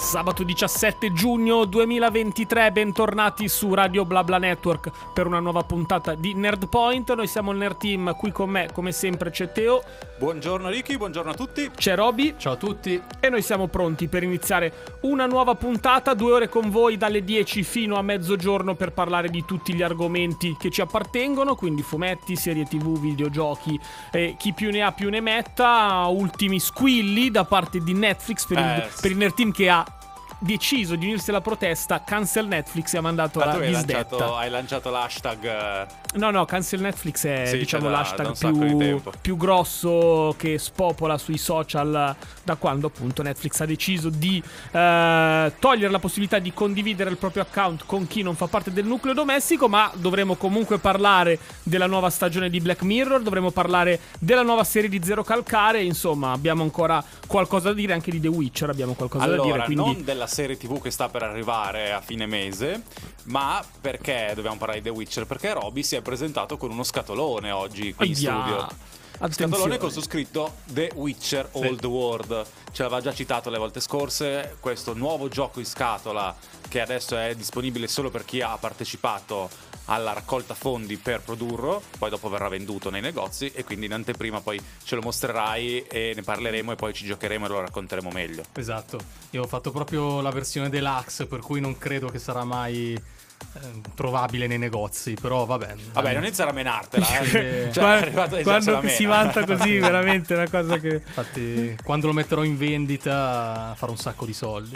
Sabato 17 giugno 2023, bentornati su Radio BlaBla Network per una nuova puntata di Nerd Point. Noi siamo il Nerd Team, qui con me come sempre c'è Teo. Buongiorno Ricky, buongiorno a tutti. C'è Roby. Ciao a tutti. E noi siamo pronti per iniziare una nuova puntata, due ore con voi dalle 10 fino a mezzogiorno per parlare di tutti gli argomenti che ci appartengono, quindi fumetti, serie tv, videogiochi, eh, chi più ne ha più ne metta, ultimi squilli da parte di Netflix per, eh, il, per il Nerd Team che ha deciso di unirsi alla protesta, cancel Netflix e ha mandato Ma la tu hai disdetta. lanciato, hai lanciato l'hashtag. No, no, cancel Netflix è Sì, diciamo da- l'hashtag da più, più grosso che spopola sui social da quando appunto Netflix ha deciso di eh, togliere la possibilità di condividere il proprio account con chi non fa parte del nucleo domestico, ma dovremo comunque parlare della nuova stagione di Black Mirror, dovremo parlare della nuova serie di Zero Calcare, insomma abbiamo ancora qualcosa da dire anche di The Witcher, abbiamo qualcosa da dire, Allora, quindi non della serie TV che sta per arrivare a fine mese, ma perché dobbiamo parlare di The Witcher? Perché Roby si è presentato con uno scatolone oggi qui in Ahia. studio. Attenzione. Scatolone con su scritto The Witcher Old World. Ce l'aveva già citato le volte scorse. Questo nuovo gioco in scatola che adesso è disponibile solo per chi ha partecipato alla raccolta fondi per produrlo. Poi dopo verrà venduto nei negozi. E quindi in anteprima poi ce lo mostrerai e ne parleremo. E poi ci giocheremo e lo racconteremo meglio. Esatto. Io ho fatto proprio la versione deluxe, per cui non credo che sarà mai trovabile nei negozi. Però vabbè. Vabbè, non iniziare a menartela. Eh. Cioè, la quando si vanta così, veramente è una cosa che... Infatti, quando lo metterò in vendita farò un sacco di soldi.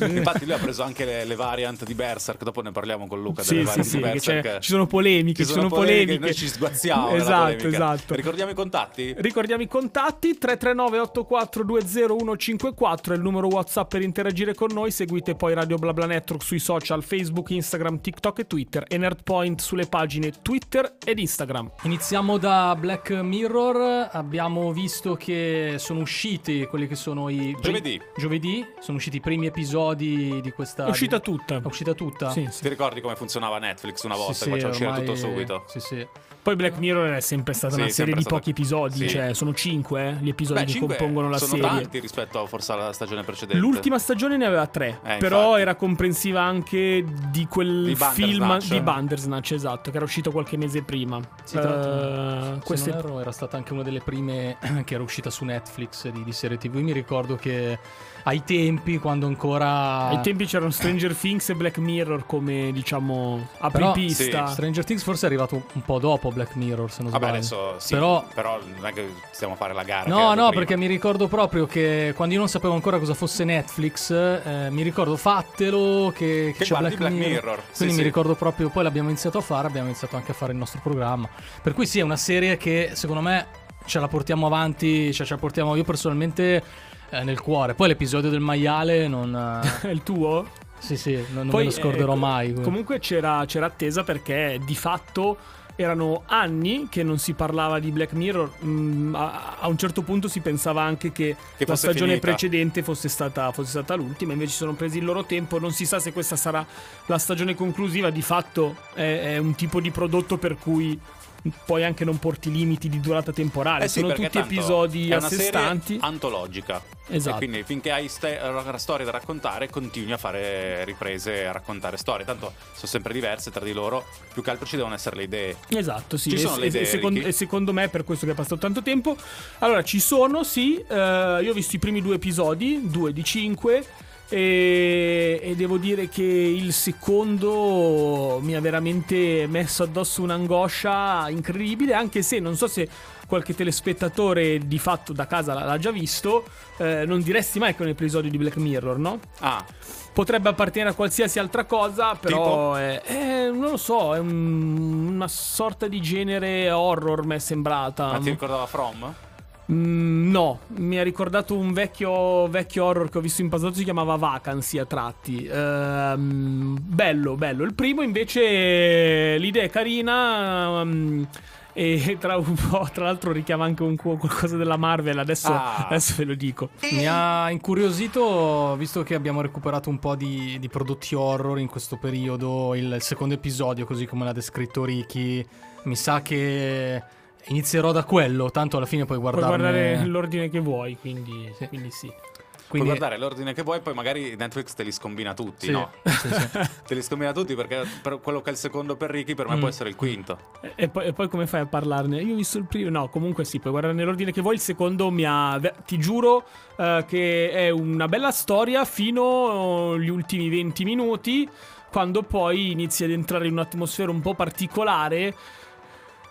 Infatti, lui ha preso anche le, le variant di Berserk. Dopo ne parliamo con Luca. delle Sì, sì, variant sì, di Berserk. ci sono polemiche, ci sono polemiche. Noi ci sguazziamo. Esatto, esatto. Ricordiamo i contatti? Ricordiamo i contatti 339 8420 154 è il numero WhatsApp per interagire con noi. Seguite poi Radio BlaBla Network sui social Facebook, Instagram, TikTok e Twitter e Nerdpoint sulle pagine Twitter ed Instagram. Iniziamo da Black Mirror. Abbiamo visto che sono usciti quelli che sono i. Giovedì. Giovedì sono usciti i primi episodi di questa. È uscita tutta. È uscita tutta? Sì, sì. Ti ricordi come funzionava Netflix una volta? Sì, che faceva uscire tutto subito. Sì, sì. Poi Black Mirror è sempre stata Sì, una serie di stata- pochi episodi, Sì. cioè sono cinque eh, gli episodi Beh, che compongono la sono serie. tanti rispetto a forse alla stagione precedente. L'ultima stagione ne aveva tre, Eh, però infatti. era comprensiva anche di quel Di film di Bandersnatch, esatto, che era uscito qualche mese prima. Sì, tra l'altro, Se queste- non erro, era stata anche una delle prime che era uscita su Netflix di, di serie TV. Mi ricordo che ai tempi, quando ancora. Ai tempi c'erano Stranger Things e Black Mirror come, diciamo, Però- apripista. Stranger Things forse è arrivato un, po' dopo Black Mirror, se non Vabbè, sbaglio. adesso sì. Però- Però, non è che stiamo a fare la gara. che No, no, prima. perché mi ricordo proprio che quando io non sapevo ancora cosa fosse Netflix, eh, mi ricordo fatelo che, Che c'è guardi Black, Black Mirror. Mirror. Sì, Quindi mi sì. ricordo proprio, poi l'abbiamo iniziato a fare, abbiamo iniziato anche a fare il nostro programma. Per cui sì, è una serie che secondo me ce la portiamo avanti, cioè ce la portiamo io personalmente eh, nel cuore. Poi l'episodio del maiale non... eh, È il tuo? sì, sì, non, non Poi, me lo scorderò eh, mai. Comunque c'era, c'era attesa perché di fatto erano anni che non si parlava di Black Mirror. Mm, a, a un certo punto si pensava anche che, Che la stagione finita. precedente fosse stata, fosse stata l'ultima. Invece sono presi il loro tempo. Non si sa se questa sarà la stagione conclusiva. Di fatto è, è un tipo di prodotto per cui puoi anche non porti limiti di durata temporale. Eh sì, Sono tutti episodi è a una sé stanti. antologica. Esatto. E quindi finché hai ste- una storia da raccontare, continui a fare riprese, a raccontare storie. Tanto sono sempre diverse tra di loro. Più che altro ci devono essere le idee. Esatto, sì. Ci E- sono le e- idee, e secondo, e secondo me è per questo che è passato tanto tempo. Allora, ci sono, sì. eh, io ho visto i primi due episodi, due di cinque. E, e devo dire che il secondo mi ha veramente messo addosso un'angoscia incredibile, anche se non so se qualche telespettatore di fatto da casa l'ha già visto, eh, non diresti mai che è un episodio di Black Mirror, no? Ah, Potrebbe appartenere a qualsiasi altra cosa, però è, è- non lo so, è un- una sorta di genere horror mi è sembrata. ma ti ricordava From? Mm, no, mi ha ricordato un vecchio, vecchio horror che ho visto in passato, si chiamava Vacancy a tratti. Ehm, bello, bello. Il primo invece l'idea è carina. mm, e tra, un po', tra l'altro richiama anche un po' qualcosa della Marvel. Adesso, Ah. adesso ve lo dico. Mi ha incuriosito, visto che abbiamo recuperato un po' di, di prodotti horror in questo periodo, il, il secondo episodio, così come l'ha descritto Ricky, mi sa che inizierò da quello, tanto alla fine puoi Puoi guardarne... guardare l'ordine che vuoi, quindi Sì. quindi sì. Quindi- Puoi guardare l'ordine che vuoi, poi magari Netflix te li scombina tutti, Sì, no? sì, sì. te li scombina tutti perché per quello che è il secondo per Ricky per me Mm. può essere il quinto. E- E poi, e poi come fai a parlarne? Io ho visto il primo. No, comunque sì, puoi guardare nell'ordine che vuoi. Il secondo mi ha. Ti giuro eh, che è una bella storia fino agli ultimi 20 minuti. Quando poi inizi ad entrare in un'atmosfera un po' particolare.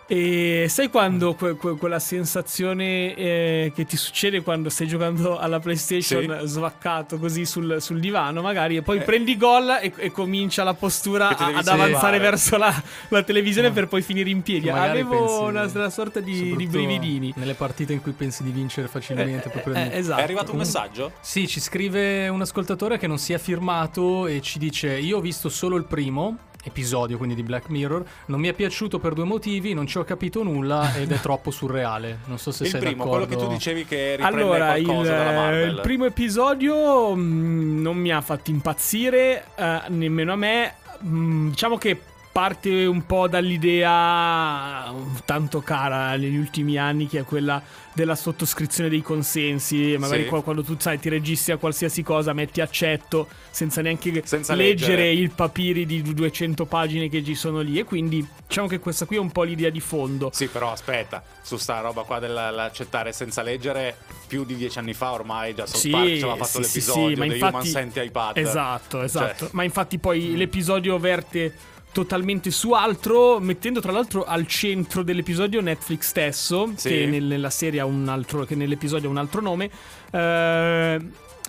E sai quando que- que- quella sensazione eh, che ti succede quando stai giocando alla PlayStation Sì. svaccato così sul, sul divano, magari, e poi prendi gol e, e comincia la postura a- ad avanzare verso la, la televisione per poi finire in piedi. Avevo una, una sorta di, di brividini. Nelle partite in cui pensi di vincere facilmente. Eh, proprio eh, lì. esatto. È arrivato un messaggio? Sì, ci scrive un ascoltatore che non si è firmato e ci dice: Io ho visto solo il primo episodio, quindi di Black Mirror. Non mi è piaciuto per due motivi, non ci ho capito nulla ed è troppo surreale. Non so se il sei primo, d'accordo. quello che tu dicevi che riprende Allora, il, Marvel. il primo episodio mh, non mi ha fatto impazzire, eh, nemmeno a me. Mm, diciamo che parte un po' dall'idea mm, tanto cara negli ultimi anni, che è quella della sottoscrizione dei consensi. Magari Sì. qua- quando tu sai, ti registri a qualsiasi cosa, metti accetto senza neanche Senza leggere, leggere. il papiri di 200 pagine che ci sono lì. E quindi diciamo che questa qui è un po' l'idea di fondo. Sì, però aspetta, su sta roba qua dell'accettare senza leggere, più di dieci anni fa ormai già South Sì, Park ci aveva fatto sì, l'episodio sì, ma infatti- Human Senti iPad. Esatto, esatto. Cioè, Ma infatti poi l'episodio verte totalmente su altro, mettendo tra l'altro al centro dell'episodio Netflix stesso, Sì. che nel- nella serie ha un altro, che nell'episodio ha un altro nome. eh,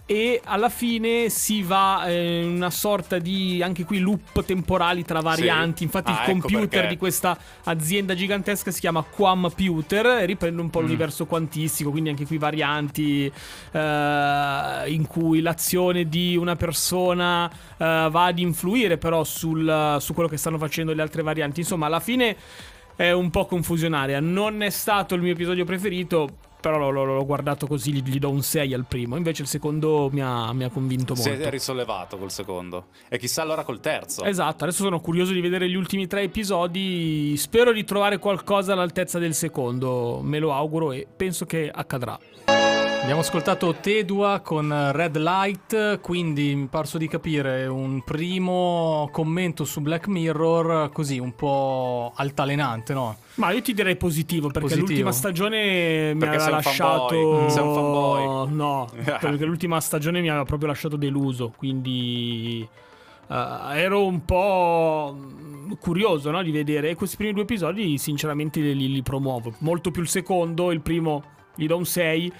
e alla fine si va eh, in una sorta di anche qui loop temporali tra varianti. Sì. Infatti, Ah, il ecco computer perché. di questa azienda gigantesca si chiama Quamputer e riprende un po' l'universo quantistico, quindi anche qui varianti eh, in cui l'azione di una persona eh, va ad influire però sul- su quello che stanno facendo le altre varianti. Insomma, alla fine è un po' confusionaria. Non è stato il mio episodio preferito. Però l'ho, guardato così, gli, gli do un 6 al primo. Invece il secondo mi ha, mi ha convinto si molto. è risollevato col secondo. E chissà allora col terzo. Esatto, adesso sono curioso di vedere gli ultimi tre episodi. Spero di trovare qualcosa all'altezza del secondo. Me lo auguro e penso che accadrà. Abbiamo ascoltato Tedua con Red Light, quindi mi parso di capire un primo commento su Black Mirror così un po' altalenante, no? Ma io ti direi positivo perché Positivo. l'ultima stagione mi Perché aveva lasciato. fanboy. Sei un fanboy. No, perché l'ultima stagione mi aveva proprio lasciato deluso. Quindi. eh, ero un po' curioso no, di vedere. E questi primi due episodi, sinceramente, li, li promuovo. Molto più il secondo, il primo gli do un 6.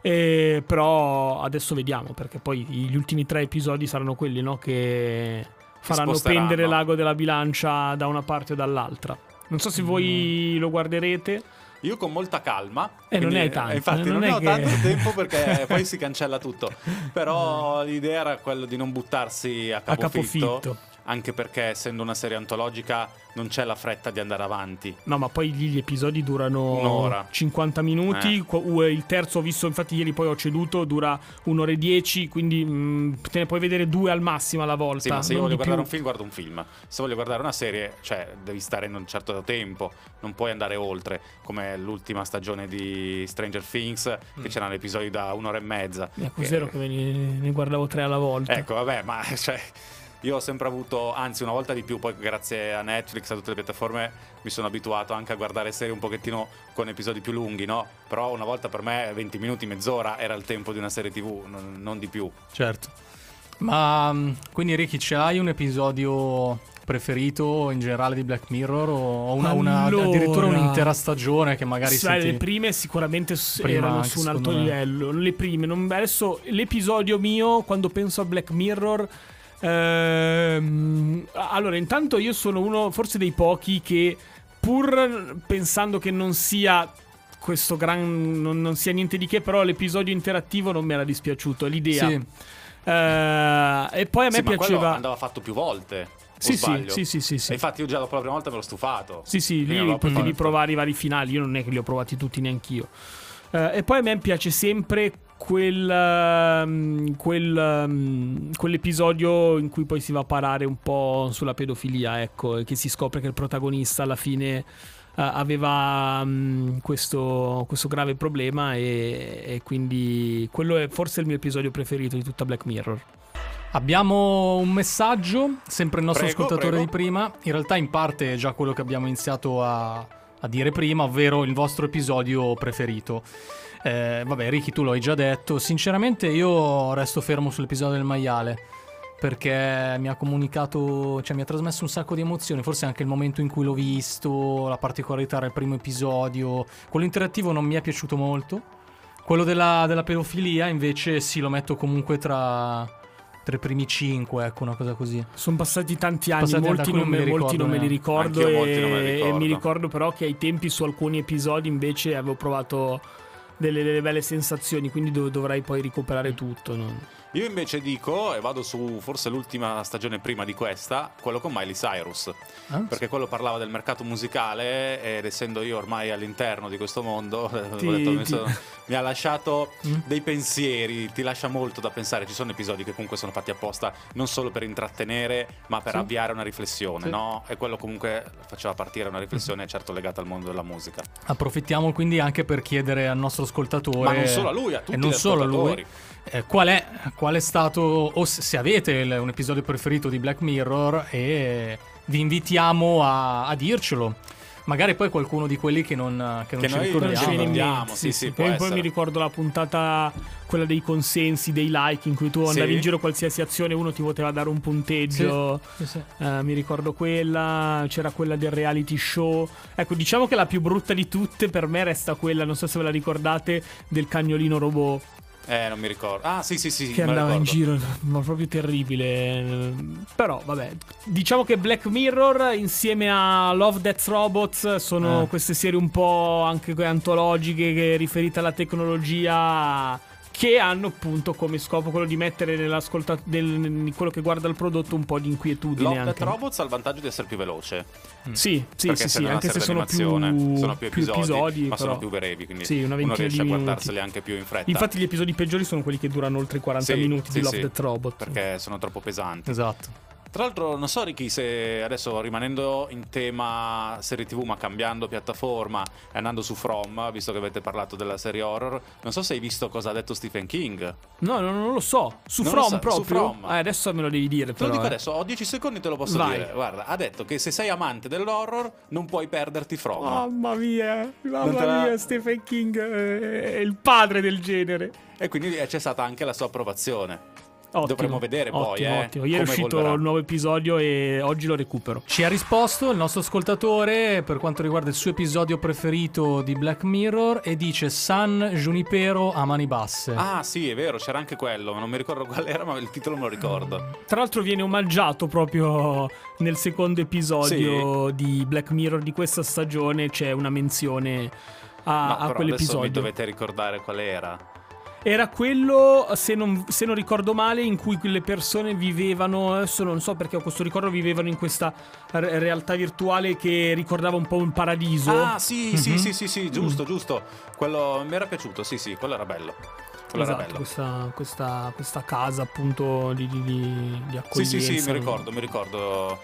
Eh, però adesso vediamo perché poi gli ultimi tre episodi saranno quelli no, che faranno pendere l'ago della bilancia da una parte o dall'altra. Non so se voi lo guarderete. Io con molta calma. Eh, non è tanto, eh, Infatti, eh, non, non è ho che- tanto tempo perché poi si cancella tutto. Però l'idea era quello di non buttarsi a A capofitto. Anche perché, essendo una serie antologica, non c'è la fretta di andare avanti. No, ma poi lì gli episodi durano Un'ora. 50 minuti. Eh. Il terzo ho visto, infatti, ieri poi ho ceduto, dura un'ora e 10. Quindi mm, te ne puoi vedere due al massimo alla volta. Sì, ma se io voglio guardare più. un film, guardo un film. Se voglio guardare una serie, cioè, devi stare in un certo tempo, non puoi andare oltre, come l'ultima stagione di Stranger Things, che c'erano episodi da un'ora e mezza. Eh, cos'ero che me ne, ne guardavo tre alla volta. Ecco, vabbè, ma cioè, io ho sempre avuto, anzi una volta di più, poi grazie a Netflix, a tutte le piattaforme, mi sono abituato anche a guardare serie un pochettino con episodi più lunghi, no? Però una volta per me 20 minuti, mezz'ora era il tempo di una serie tv, non, non di più. Certo. Ma mm, quindi Ricky, ce hai un episodio preferito in generale di Black Mirror o una, una- Allora. addirittura un'intera stagione che magari Sai, senti... le prime sicuramente Prima erano su un alto me. livello. Le prime, non- adesso l'episodio mio, quando penso a Black Mirror. Ehm, allora, intanto io sono uno, forse dei pochi, che pur pensando che non sia questo gran. non, non sia niente di che, però l'episodio interattivo non mi era dispiaciuto. L'idea. Sì. Eh, e poi a me sì, piaceva. andava fatto più volte. Sì, sì, sì, sì, sì, sì. Infatti io già dopo la prima volta me l'ho stufato. Sì, sì, lì potevi fatto. provare i vari finali. Io non è che li ho provati tutti neanch'io. Eh, e poi a me piace sempre quel, ehm, quel, ehm, quell'episodio in cui poi si va a parare un po' sulla pedofilia, ecco, e che si scopre che il protagonista alla fine aveva um, questo, questo, grave problema e, e quindi quello è forse il mio episodio preferito di tutta Black Mirror. Abbiamo un messaggio, sempre il nostro Prego, ascoltatore prego. di prima. In realtà, in parte è già quello che abbiamo iniziato a, a dire prima, ovvero il vostro episodio preferito. Eh, vabbè, Ricky, tu l'hai già detto. Sinceramente, io resto fermo sull'episodio del maiale. Perché mi ha comunicato, cioè mi ha trasmesso un sacco di emozioni. Forse anche il momento in cui l'ho visto, la particolarità del primo episodio. Quello interattivo non mi è piaciuto molto. Quello della, della pedofilia, invece, sì, lo metto comunque tra tra i primi cinque, ecco, una cosa così. Sono passati tanti anni, Passati molti, non me, molti non me li ricordo, e, molti non me li e ricordo. mi ricordo però che ai tempi su alcuni episodi invece avevo provato delle, delle belle sensazioni, quindi dov- dovrei poi recuperare tutto. no? Io invece dico, e vado su forse l'ultima stagione prima di questa, quello con Miley Cyrus. Ah, Perché quello parlava del mercato musicale ed essendo io ormai all'interno di questo mondo, Ti- detto, mi, ti- sono- mi ha lasciato Mm. dei pensieri, ti lascia molto da pensare. Ci sono episodi che comunque sono fatti apposta non solo per intrattenere, ma per Sì. avviare una riflessione, Sì. no? E quello comunque faceva partire una riflessione certo legata al mondo della musica. Approfittiamo quindi anche per chiedere al nostro ascoltatore. Ma non solo a lui, a tutti e non gli solo a lui. Eh, qual, è, qual è stato, o se avete il- un episodio preferito di Black Mirror, e vi invitiamo a, a dircelo. Magari poi qualcuno di quelli che non, che non Che ci ricordiamo. non ci ricordiamo. sì, sì, può Poi, poi essere. mi ricordo la puntata, quella dei consensi, dei like, in cui tu andavi Sì. in giro qualsiasi azione, uno ti poteva dare un punteggio. Sì, sì. Eh, mi ricordo quella, c'era quella del reality show. Ecco, diciamo che la più brutta di tutte per me resta quella, non so se ve la ricordate, del cagnolino robot Eh, non mi ricordo. Ah, sì, sì, sì. che andava in giro, ma proprio terribile. Però, vabbè, diciamo che Black Mirror insieme a Love Death Robots sono Eh. queste serie un po' anche antologiche che- riferite alla tecnologia che hanno appunto come scopo quello di mettere nell'ascolta del, in quello che guarda il prodotto un po' di inquietudine. Death Robots ha il vantaggio di essere più veloce. Sì, sì, sì, sì, una anche se sono più, sono più episodi, ma però- sono più brevi, quindi Sì, una uno ventina riesce di a guardarseli anche più in fretta. Infatti gli episodi peggiori sono quelli che durano oltre i 40 Sì, minuti sì, di Love sì, Robot. perché sono troppo pesanti. Esatto. Tra l'altro, non so, Ricky, se adesso rimanendo in tema serie TV, ma cambiando piattaforma e andando su From, visto che avete parlato della serie horror, non so se hai visto cosa ha detto Stephen King. No, no, non lo so. Su Non From su proprio? From. Eh, adesso me lo devi dire Te lo però. dico eh. adesso, ho 10 secondi, te lo posso Vai. dire. Guarda, ha detto che se sei amante dell'horror non puoi perderti From. Mamma mia, mamma la- mia, Stephen King è il padre del genere. E quindi eh, c'è stata anche la sua approvazione. Ottimo, Dovremmo vedere poi, ottimo, eh, ottimo. Ieri è uscito evolverà. il nuovo episodio e oggi lo recupero. Ci ha risposto il nostro ascoltatore per quanto riguarda il suo episodio preferito di Black Mirror e dice San Junipero a mani basse. Ah, sì, è vero, c'era anche quello, ma non mi ricordo qual era, ma il titolo me lo ricordo. Tra l'altro viene omaggiato proprio nel secondo episodio di Black Mirror di questa stagione, c'è una menzione a, No, a però adesso quell'episodio. mi dovete ricordare qual era. Era quello, se non, se non ricordo male, in cui quelle persone vivevano, adesso non so perché ho questo ricordo, vivevano in questa re- realtà virtuale che ricordava un po' un paradiso. Ah, sì, sì, Mhm. sì, sì, sì, giusto, giusto. Quello mi era piaciuto, sì, sì, quello era bello. Quello era Esatto, bello. questa, questa, questa casa appunto di, di, di, di Sì, accoglienza. sì, sì, mi ricordo, mi ricordo.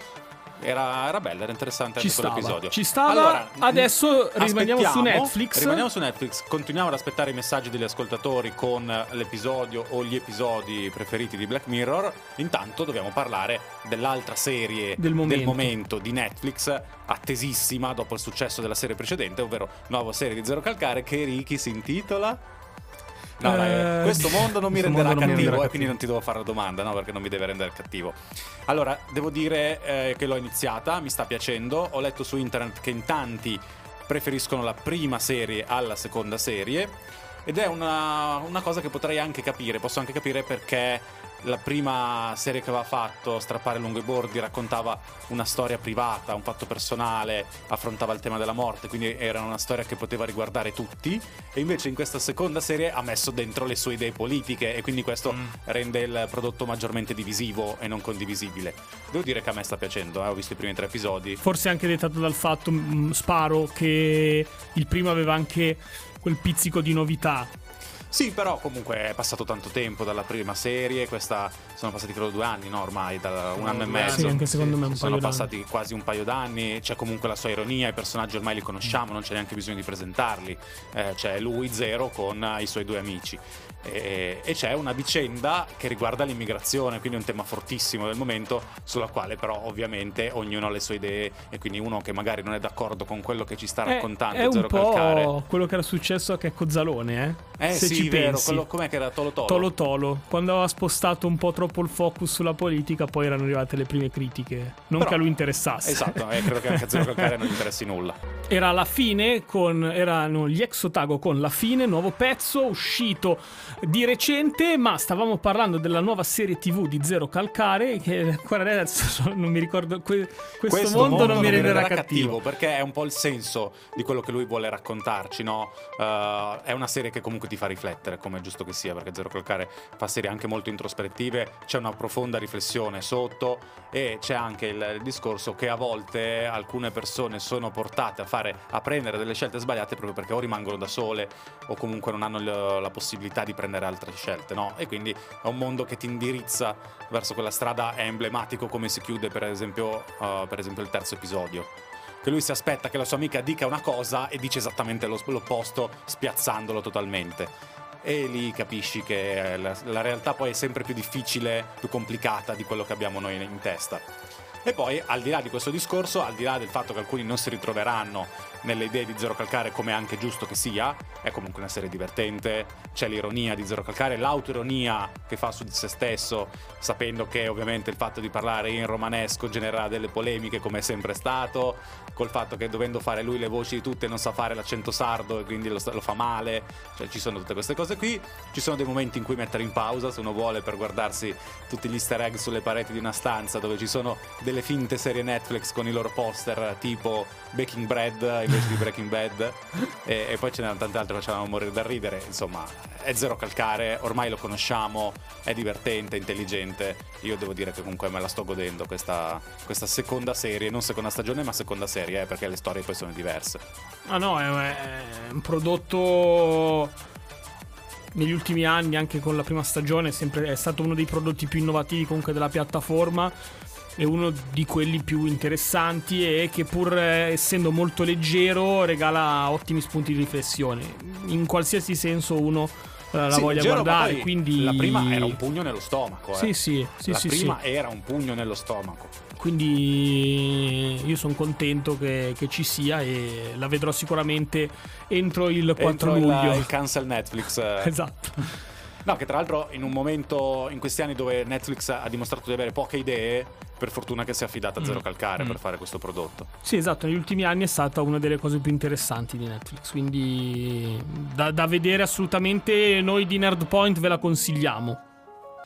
Era, era bello, era interessante Ci anche stava, quell'episodio. ci stava. Allora, Adesso rimaniamo su Netflix. Rimaniamo su Netflix, continuiamo ad aspettare i messaggi degli ascoltatori con l'episodio o gli episodi preferiti di Black Mirror. Intanto dobbiamo parlare dell'altra serie Del momento. di Netflix, attesissima dopo il successo della serie precedente, ovvero nuova serie di Zero Calcare che Ricky si intitola... No, Eh, dai, questo mondo non mi renderà non mi cattivo, renderà e quindi non ti devo fare la domanda, no? Perché non mi deve rendere cattivo. Allora, devo dire eh, che l'ho iniziata, mi sta piacendo. Ho letto su internet che in tanti preferiscono la prima serie alla seconda serie. Ed è una, una cosa che potrei anche capire. Posso anche capire perché la prima serie che aveva fatto, Strappare lungo i bordi, raccontava una storia privata, un fatto personale, affrontava il tema della morte, quindi era una storia che poteva riguardare tutti. E invece in questa seconda serie ha messo dentro le sue idee politiche e quindi questo rende il prodotto maggiormente divisivo e non condivisibile. Devo dire che a me sta piacendo, eh, ho visto i primi tre episodi. Forse anche dettato dal fatto, mh, sparo, che il primo aveva anche quel pizzico di novità. Sì, però comunque è passato tanto tempo dalla prima serie, questa sono passati credo due anni, no, ormai, da un anno e mezzo. Sì, anche secondo me un sono paio d'anni. passati quasi un paio d'anni, c'è comunque la sua ironia, i personaggi ormai li conosciamo, non c'è neanche bisogno di presentarli. Eh, c'è lui Zero con i suoi due amici. E, e c'è una vicenda che riguarda l'immigrazione, quindi un tema fortissimo del momento, sulla quale però ovviamente ognuno ha le sue idee e quindi uno che magari non è d'accordo con quello che ci sta È, raccontando è un Zero po' Calcare. quello che era successo a Checco Zalone, eh? Eh Se sì, ci vero, pensi. quello com'è che era Tolo Tolo? Tolo Tolo, quando aveva spostato un po' troppo il focus sulla politica, poi erano arrivate le prime critiche. Non Però- che a lui interessasse. Esatto, e credo che anche a Zero Calcare non gli interessi nulla. Era la fine con erano gli ex Otago con la fine, nuovo pezzo uscito di recente, ma stavamo parlando della nuova serie TV di Zero Calcare che ancora adesso non mi ricordo que- questo, mondo, non mi renderà cattivo. perché è un po' il senso di quello che lui vuole raccontarci, no? Uh, è una serie che comunque ti fa riflettere, come è giusto che sia, perché Zero Calcare fa serie anche molto introspettive, c'è una profonda riflessione sotto e c'è anche il, il discorso che a volte alcune persone sono portate a fare a prendere delle scelte sbagliate proprio perché o rimangono da sole o comunque non hanno l- la possibilità di prendere altre scelte, no? E quindi è un mondo che ti indirizza verso quella strada, è emblematico come si chiude per esempio, uh, per esempio il terzo episodio. Che lui si aspetta che la sua amica dica una cosa e dice esattamente lo- l'opposto, spiazzandolo totalmente. E lì capisci che la, la realtà poi è sempre più difficile, più complicata di quello che abbiamo noi in testa. E poi, al di là di questo discorso, al di là del fatto che alcuni non si ritroveranno nelle idee di Zero Calcare, come anche giusto che sia, è comunque una serie divertente, c'è l'ironia di Zero Calcare, l'autoironia che fa su di se stesso, sapendo che ovviamente il fatto di parlare in romanesco genererà delle polemiche, come è sempre stato, col fatto che dovendo fare lui le voci di tutte non sa fare l'accento sardo e quindi lo, lo fa male, cioè ci sono tutte queste cose qui, ci sono dei momenti in cui mettere in pausa se uno vuole per guardarsi tutti gli easter egg sulle pareti di una stanza dove ci sono delle finte serie Netflix con i loro poster tipo Baking Bread invece di Breaking Bad. E, e poi ce n'erano tante altre che facevano morire da ridere. Insomma è zero calcare ormai lo conosciamo è divertente intelligente. Io devo dire che comunque me la sto godendo questa, questa seconda serie non seconda stagione ma seconda serie eh, perché le storie poi sono diverse Ah no, è, è un prodotto negli ultimi anni, anche con la prima stagione, è, sempre, è stato uno dei prodotti più innovativi comunque della piattaforma. È uno di quelli più interessanti e che pur eh, essendo molto leggero regala ottimi spunti di riflessione. In qualsiasi senso uno la Sì, voglia ma guardare. Quindi... la prima era un pugno nello stomaco eh. Sì, sì, sì, la sì, prima sì. era un pugno nello stomaco Quindi io sono contento che, che ci sia e la vedrò sicuramente entro il 4 Entro il- luglio. il cancel Netflix. Esatto. No, che tra l'altro in un momento in questi anni dove Netflix ha dimostrato di avere poche idee, per fortuna che si è affidata a Zero Calcare Mm. per fare questo prodotto. Sì, esatto, negli ultimi anni è stata una delle cose più interessanti di Netflix, quindi da, da vedere assolutamente noi di Nerdpoint ve la consigliamo.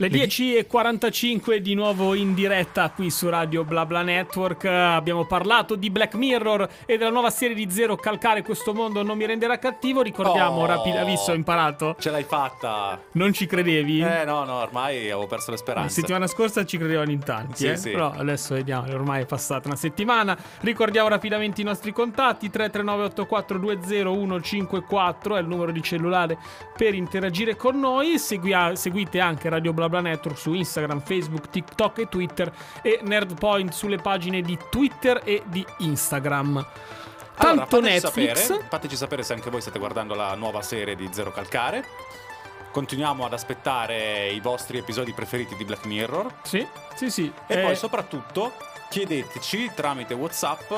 Le 10.45 di nuovo in diretta qui su Radio BlaBla Network. Abbiamo parlato di Black Mirror e della nuova serie di Zero Calcare questo mondo non mi renderà cattivo. Ricordiamo Oh. hai visto, ho imparato. Ce l'hai fatta! Non ci credevi? Eh no, no, ormai avevo perso le La speranze. settimana scorsa ci credevano in tanti, Sì, eh? sì. però adesso vediamo, ormai è passata una settimana. Ricordiamo rapidamente i nostri contatti: 339-8420-154 è il numero di cellulare per interagire con noi. Segui- seguite anche Radio BlaBla Network su Instagram, Facebook, TikTok e Twitter e Nerdpoint sulle pagine di Twitter e di Instagram. Allora, Tanto fateci Netflix. Sapere, fateci sapere se anche voi state guardando la nuova serie di Zero Calcare. Continuiamo ad aspettare i vostri episodi preferiti di Black Mirror. Sì, sì, sì. E Eh, poi soprattutto chiedeteci tramite WhatsApp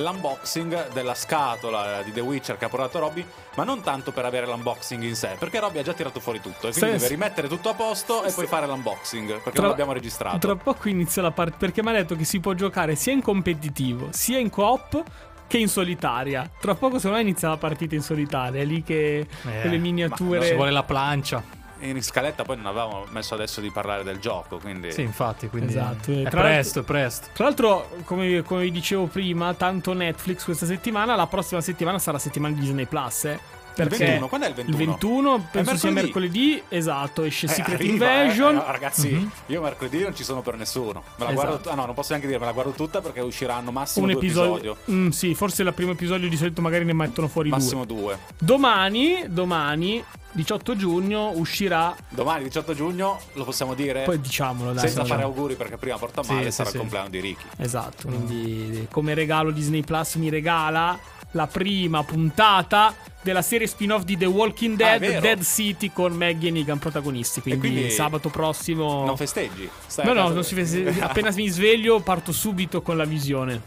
l'unboxing della scatola di The Witcher che ha portato Robby, ma non tanto per avere l'unboxing in sé, perché Robby ha già tirato fuori tutto e quindi Sì, deve sì. rimettere tutto a posto e poi fare l'unboxing, perché Tra- non l'abbiamo registrato. Tra poco inizia la parte perché mi ha detto che si può giocare sia in competitivo sia in coop che in solitaria. Tra poco secondo me inizia la partita in solitaria, è lì che Eh, quelle ma miniature Ci vuole la plancia. In scaletta poi non avevamo messo adesso di parlare del gioco, quindi... Sì, infatti, quindi Esatto, è tra presto, è presto. Tra l'altro, come, come vi dicevo prima, tanto Netflix questa settimana, la prossima settimana sarà la settimana di Disney Plus, eh. Perché 21, quando è il 21? 21 penso sia mercoledì. mercoledì, esatto, esce Eh, Secret arriva, Invasion. eh. No, ragazzi, io mercoledì non ci sono per nessuno. Me la Esatto. guardo, ah, no, non posso neanche dire, me la guardo tutta perché usciranno massimo un due episodio, episodi. Mm, sì, forse il primo episodio di solito magari ne mettono fuori Massimo due. due. Domani, domani, 18 giugno, uscirà. Domani 18 giugno lo possiamo dire Poi diciamolo, dai. senza no, fare auguri perché prima porta Sì, male sì, sarà sì. il compleanno di Ricky. Esatto, quindi come regalo Disney Plus mi regala la prima puntata della serie spin-off di The Walking Ah, Dead, vero. Dead City con Maggie e Negan protagonisti. Quindi, quindi sabato prossimo. Non festeggi? Stai No, a no, non si feste- appena mi sveglio parto subito con la visione.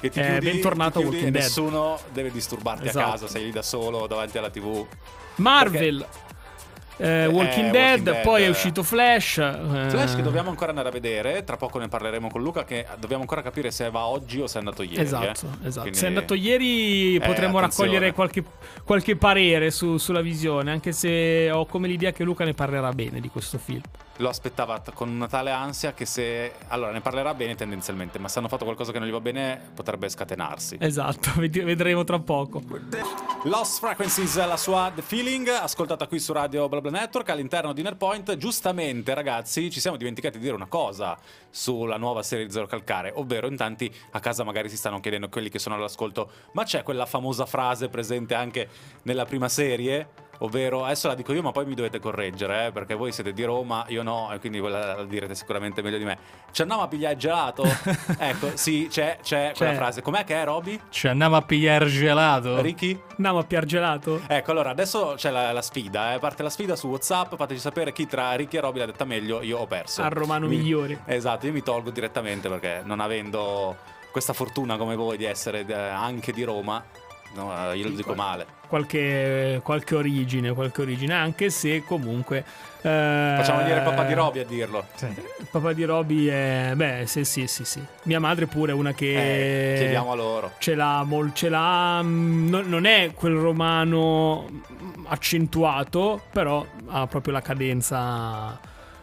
Che ti Eh, chiudi, bentornato ti chiudi Walking Dead. nessuno deve disturbarti Esatto. a casa, sei lì da solo davanti alla TV. Marvel. Eh, Walking, Walking Dead, Dead, poi è eh. uscito Flash. eh, Flash che dobbiamo ancora andare a vedere, tra poco ne parleremo con Luca che dobbiamo ancora capire se va oggi o se è andato ieri. Esatto, eh. esatto. Quindi- Se è andato ieri potremmo raccogliere qualche, qualche parere su- sulla visione, anche se ho come l'idea che Luca ne parlerà bene di questo film. Lo aspettava con una tale ansia che se... Allora, ne parlerà bene tendenzialmente, ma se hanno fatto qualcosa che non gli va bene potrebbe scatenarsi. Esatto, ved- vedremo tra poco. Lost Frequencies, la sua The Feeling, ascoltata qui su Radio BlaBla Network all'interno di Nerpoint. Giustamente, ragazzi, ci siamo dimenticati di dire una cosa sulla nuova serie di Zero Calcare, ovvero in tanti a casa magari si stanno chiedendo quelli che sono all'ascolto, ma c'è quella famosa frase presente anche nella prima serie? Ovvero, adesso la dico io, ma poi mi dovete correggere, eh, perché voi siete di Roma, io no, e quindi quella la direte sicuramente meglio di me. Ci andiamo a pigliare il gelato? ecco, sì, c'è, c'è quella C'è. frase. Com'è che è, Roby? Ci andiamo a pigliare gelato. Ricky? Andiamo a Piargelato? Ecco, allora adesso c'è la, la sfida, eh. parte la sfida su WhatsApp, fateci sapere chi tra Ricky e Robby l'ha detta meglio, io ho perso. Al romano Mi- migliore. Esatto, io mi tolgo direttamente perché non avendo questa fortuna come voi di essere eh, anche di Roma, no, eh, io lo dico male. Qualche, qualche origine, qualche origine, anche se comunque... eh, Facciamo venire papà di Robby a dirlo. Il papà di Roby è... Beh, sì, sì, sì, sì. Mia madre pure è una che... Eh, chiediamo a loro. Ce l'ha, mol- ce l'ha mm, non, non è quel romano accentuato, però ha proprio la cadenza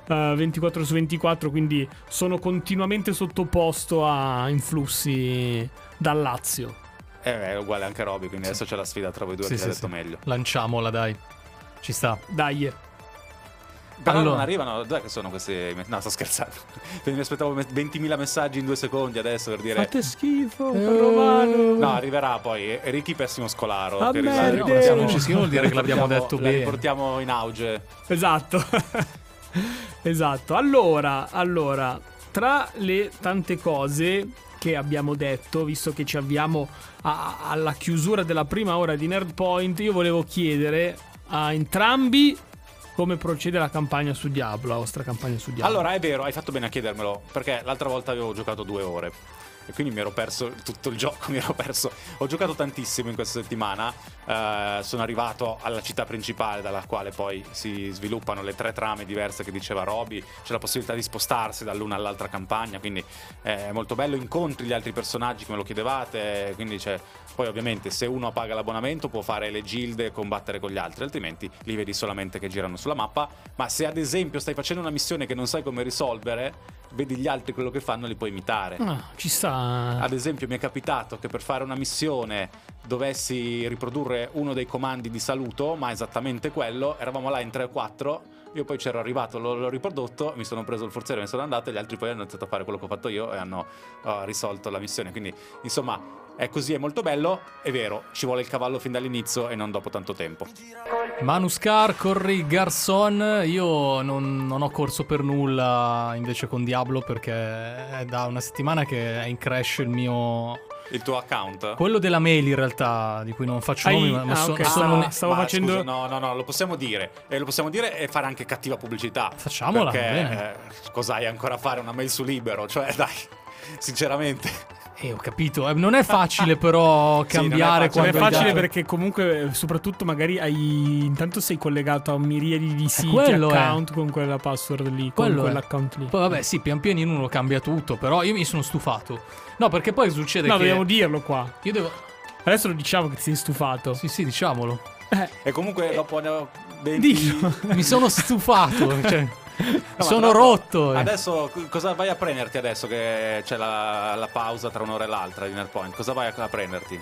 eh, 24 su 24, quindi sono continuamente sottoposto a influssi dal Lazio. Eh, è uguale anche Robby, quindi adesso c'è la sfida tra voi due Sì, chi sì, l'ha detto sì. meglio. Lanciamola, dai. Ci sta. Dai, Però Allora. non arrivano, dov'è che sono questi? No, sto scherzando. Mi aspettavo me- 20.000 messaggi in due secondi adesso per dire... fate schifo, Eh. romano. No, arriverà poi. E Ricky pessimo scolaro. Ah, che merda. No, se non ci scrivono vuol dire che l'abbiamo detto la bene. riportiamo in auge. Esatto. esatto. Allora, allora, tra le tante cose che abbiamo detto, visto che ci avviamo a- alla chiusura della prima ora di Nerd Point, io volevo chiedere a entrambi come procede la campagna su Diablo, la vostra campagna su Diablo. Allora, è vero, hai fatto bene a chiedermelo. Perché l'altra volta avevo giocato due ore. E quindi mi ero perso tutto il gioco, mi ero perso. Ho giocato tantissimo in questa settimana. eh, sono arrivato alla città principale, dalla quale poi si sviluppano le tre trame diverse che diceva Roby. C'è la possibilità di spostarsi dall'una all'altra campagna. Quindi è molto bello. Incontri gli altri personaggi come lo chiedevate. Quindi c'è. Poi, ovviamente, se uno paga l'abbonamento, può fare le gilde e combattere con gli altri, altrimenti li vedi solamente che girano sulla mappa. Ma se ad esempio stai facendo una missione che non sai come risolvere, vedi gli altri quello che fanno e li puoi imitare. Ah, ci sta. Ad esempio, mi è capitato che per fare una missione dovessi riprodurre uno dei comandi di saluto, ma esattamente quello. Eravamo là in 3 o 4. Io poi c'ero arrivato, l'ho, l'ho riprodotto, mi sono preso il forziere, me ne sono andato e gli altri poi hanno iniziato a fare quello che ho fatto io e hanno oh, risolto la missione. Quindi, insomma, è così, è molto bello. È vero, ci vuole il cavallo fin dall'inizio e non dopo tanto tempo. Manuscar, corri Garson. Io non, non ho corso per nulla invece con Diablo perché è da una settimana che è in crash il mio. Il tuo account? Quello della mail in realtà, di cui non faccio Hai- nomi, ma, ah, so- ok, sono stavo- un- stavo ma facendo- scusa, no, no, no, lo possiamo dire. E lo possiamo dire e fare anche cattiva pubblicità. Facciamola, Perché eh, cos'hai ancora a fare? Una mail su libero? Cioè, dai, sinceramente. Eh, ho capito. Eh, non è facile però Sì, non è cambiare facile. Non è quando facile perché comunque, eh, soprattutto magari hai. Intanto sei collegato a un miriadi di siti, quello è. account con quella password lì, con Quello è. quell'account lì. Poi vabbè, sì, pian pianino uno cambia tutto, però io mi sono stufato. No, perché poi succede No, che dobbiamo dirlo qua. io devo Adesso lo diciamo che ti sei stufato. Sì, sì, diciamolo. Eh, E comunque dopo ne- 20... dillo. Mi sono stufato, cioè, No, sono ma tra l'altro, rotto. Adesso cosa vai a prenderti adesso che c'è la, la pausa tra un'ora e l'altra di Nerpoint? Cosa vai a, a prenderti?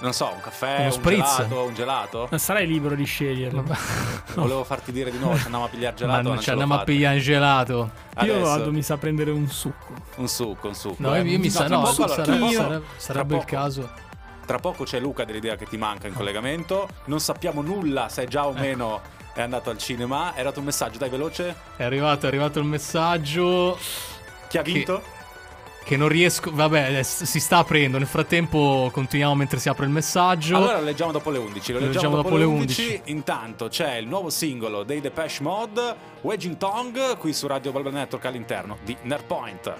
Non so, un caffè, Uno un spritz. gelato, un gelato? Non sarai libero di sceglierlo. Volevo farti dire di no, ci andiamo a pigliare Ma gelato, non non ci andiamo a pigliare gelato. Io Adesso, vado, mi sa prendere un succo. un succo, un succo. No, eh. io mi sa, no, poco, allora, sarebbe, tra poco- sarebbe- sarebbe il caso. Tra poco c'è Luca dell'idea che ti manca in collegamento. Non sappiamo nulla se già o Ecco. meno è andato al cinema. È arrivato un messaggio, dai veloce. È arrivato, è arrivato il messaggio Chi ha Che- vinto? che non riesco. Vabbè, si sta aprendo. Nel frattempo continuiamo mentre si apre il messaggio. Allora lo leggiamo dopo le 11. Lo Lo leggiamo, dopo, le 11. Intanto c'è il nuovo singolo dei Depeche Mode, Wedging Tongue, qui su Radio Bubble Network all'interno di Nerdpoint.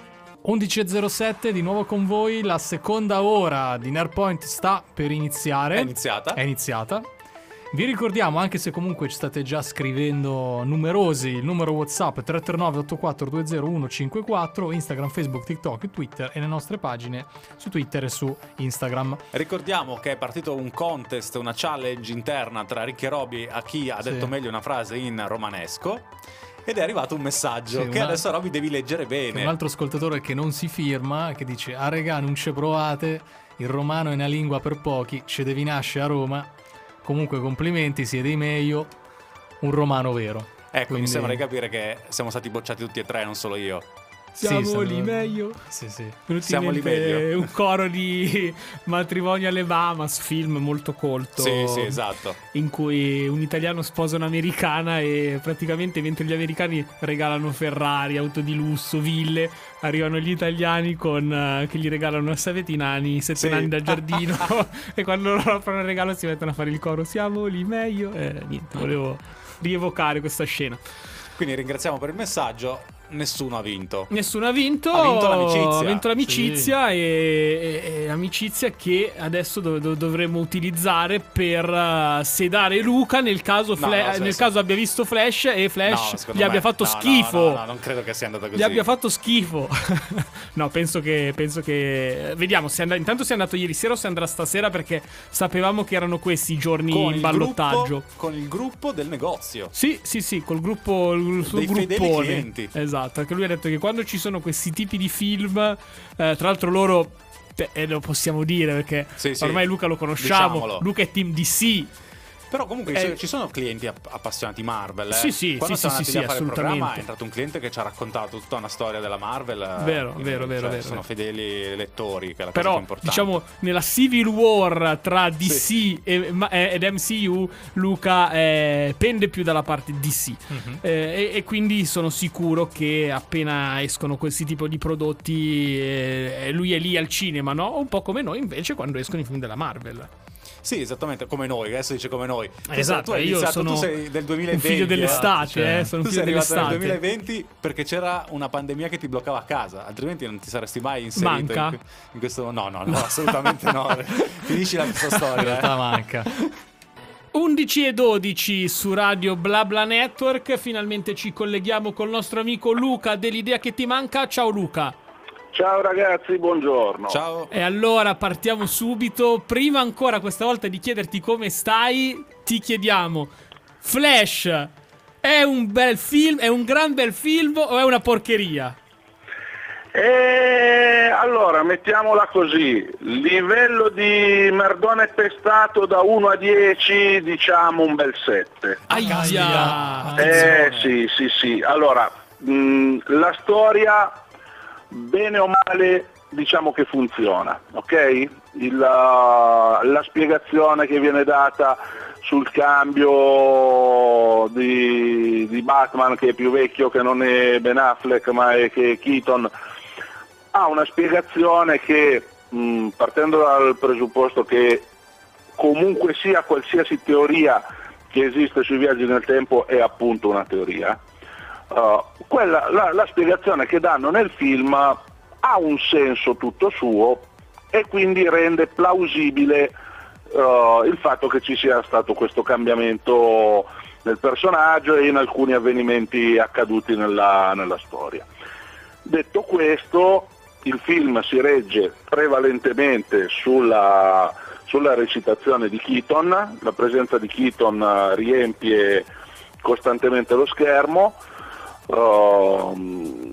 11.07 di nuovo con voi. La seconda ora di Nerdpoint sta per iniziare. È iniziata? È iniziata. Vi ricordiamo, anche se comunque ci state già scrivendo numerosi, il numero WhatsApp 339 84 154, Instagram, Facebook, TikTok, Twitter e le nostre pagine su Twitter e su Instagram. Ricordiamo che è partito un contest, una challenge interna tra Ricky e Roby a chi ha Sì. detto meglio una frase in romanesco. Ed è arrivato un messaggio Sì, che una- adesso Roby devi leggere bene. un altro ascoltatore che non si firma, che dice: A regà, non ci provate. Il romano è una lingua per pochi, ci devi nascere a Roma. Comunque, complimenti, siete i meglio. Un romano vero. Ecco, Quindi- mi sembra di capire che siamo stati bocciati tutti e tre, non solo io. Siamo sono- lì meglio. Sì, sì. Siamo lì meglio. un coro di matrimonio alle Bahamas, film molto colto. Sì, sì, esatto. In cui un italiano sposa un'americana e praticamente mentre gli americani regalano Ferrari, auto di lusso, ville, arrivano gli italiani con, eh, che gli regalano una saveti nani, sette Sì. nani da giardino e quando loro aprono il regalo si mettono a fare il coro siamo lì meglio e niente, volevo rievocare questa scena. Quindi ringraziamo per il messaggio. Nessuno ha vinto. Nessuno ha vinto. Ha vinto l'amicizia. Ha vinto l'amicizia e, e- e amicizia che adesso do- do- dovremmo utilizzare per eh, sedare Luca nel caso, No, Fla- no, sì, nel sì. caso abbia visto Flash e Flash No, gli abbia me- fatto schifo. No, no, non credo che sia andata così. Gli abbia fatto schifo. no, penso che, penso che. Vediamo. Se and- intanto sei andato ieri sera o se andrà stasera perché sapevamo che erano questi i giorni con in il ballottaggio. gruppo- con il gruppo del negozio. Sì, sì, sì, col gruppo, il suo Dei fedeli gruppone. clienti. Esatto, perché lui ha detto che quando ci sono questi tipi di film, eh, tra l'altro loro, beh, eh, lo possiamo dire perché Sì, sì. ormai Luca lo conosciamo, Diciamolo. Luca è team DC, Però comunque Eh, ci- sono clienti app- appassionati Marvel. Eh. Sì, sì, Quando sì, siamo sì, andati sì, a fare il programma è entrato un cliente che ci ha raccontato tutta una storia della Marvel. eh, Vero, quindi, vero, vero, cioè, vero, Sono fedeli lettori, che è la cosa però più importante. diciamo nella Civil War tra DC Sì. e- eh, ed MCU Luca eh, pende più dalla parte DC Mhm. Eh, e, e quindi sono sicuro che appena escono questi tipo di prodotti lui è lì al cinema, no? Un po' come noi invece quando escono i film della Marvel. Sì, esattamente come noi, adesso dice come noi. Esatto, tu io iniziato, sono tu sei del 2020. un figlio dell'estate, cioè, eh, sono un Tu figlio sei arrivato nel dell'estate. 2020 perché c'era una pandemia che ti bloccava a casa, altrimenti non ti saresti mai inserito Manca? in, in questo. No, no, no, assolutamente no. Finisci la tua In storia. realtà eh. manca. 11 e 12 su Radio BlaBla Network. Finalmente ci colleghiamo col nostro amico Luca dell'idea che ti manca. Ciao Luca. Ciao ragazzi, buongiorno. Ciao. E allora partiamo subito. Prima ancora questa volta di chiederti come stai, ti chiediamo: Flash è un bel film? È un gran bel film o è una porcheria? E allora, mettiamola così, livello di merdone pestato da 1 a 10, diciamo un bel 7. Aia. Eh sì, sì, sì. Allora, mh, la storia, bene o male, diciamo che funziona, ok? Il, la, la spiegazione che viene data sul cambio di, di Batman che è più vecchio che non è Ben Affleck ma è che è Keaton ha una spiegazione che mh, partendo dal presupposto che comunque sia qualsiasi teoria che esiste sui viaggi nel tempo è appunto una teoria. Uh, quella- la, la spiegazione che danno nel film ha un senso tutto suo e quindi rende plausibile uh, il fatto che ci sia stato questo cambiamento nel personaggio e in alcuni avvenimenti accaduti nella, nella storia. Detto questo, il film si regge prevalentemente sulla, sulla recitazione di Keaton, la presenza di Keaton eh, riempie costantemente lo schermo. Ehm,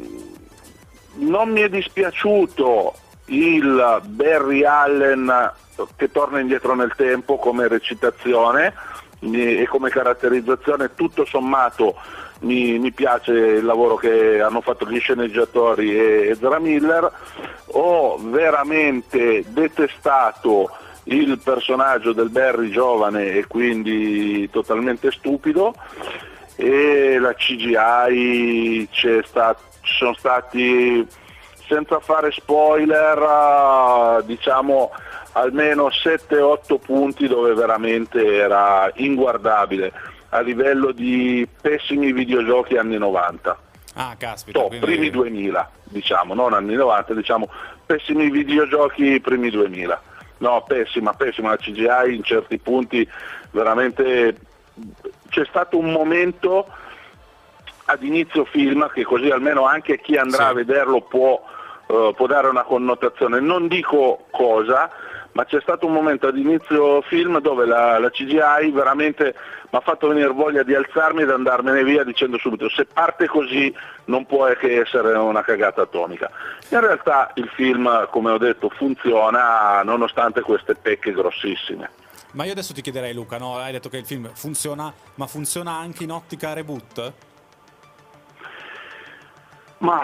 non mi è dispiaciuto il Barry Allen che torna indietro nel tempo come recitazione e come caratterizzazione. Tutto sommato mi, mi, piace il lavoro che hanno fatto gli sceneggiatori e Ezra Miller, ho veramente detestato il personaggio del Barry giovane e quindi totalmente stupido e la CGI ci sono stati senza fare spoiler diciamo almeno 7-8 punti dove veramente era inguardabile a livello di pessimi videogiochi anni 90. Ah, caspita. Top, quindi... primi 2000, diciamo, non anni 90, diciamo pessimi videogiochi primi 2000. No, pessima, pessima la CGI in certi punti, veramente c'è stato un momento ad inizio film che così almeno anche chi andrà sì. a vederlo può, uh, può dare una connotazione. Non dico cosa, ma c'è stato un momento ad inizio film dove la, la CGI veramente mi ha fatto venire voglia di alzarmi ed andarmene via dicendo subito se parte così non può che essere una cagata atomica. In realtà il film, come ho detto, funziona nonostante queste pecche grossissime. Ma io adesso ti chiederei Luca, no? hai detto che il film funziona, ma funziona anche in ottica reboot? Ma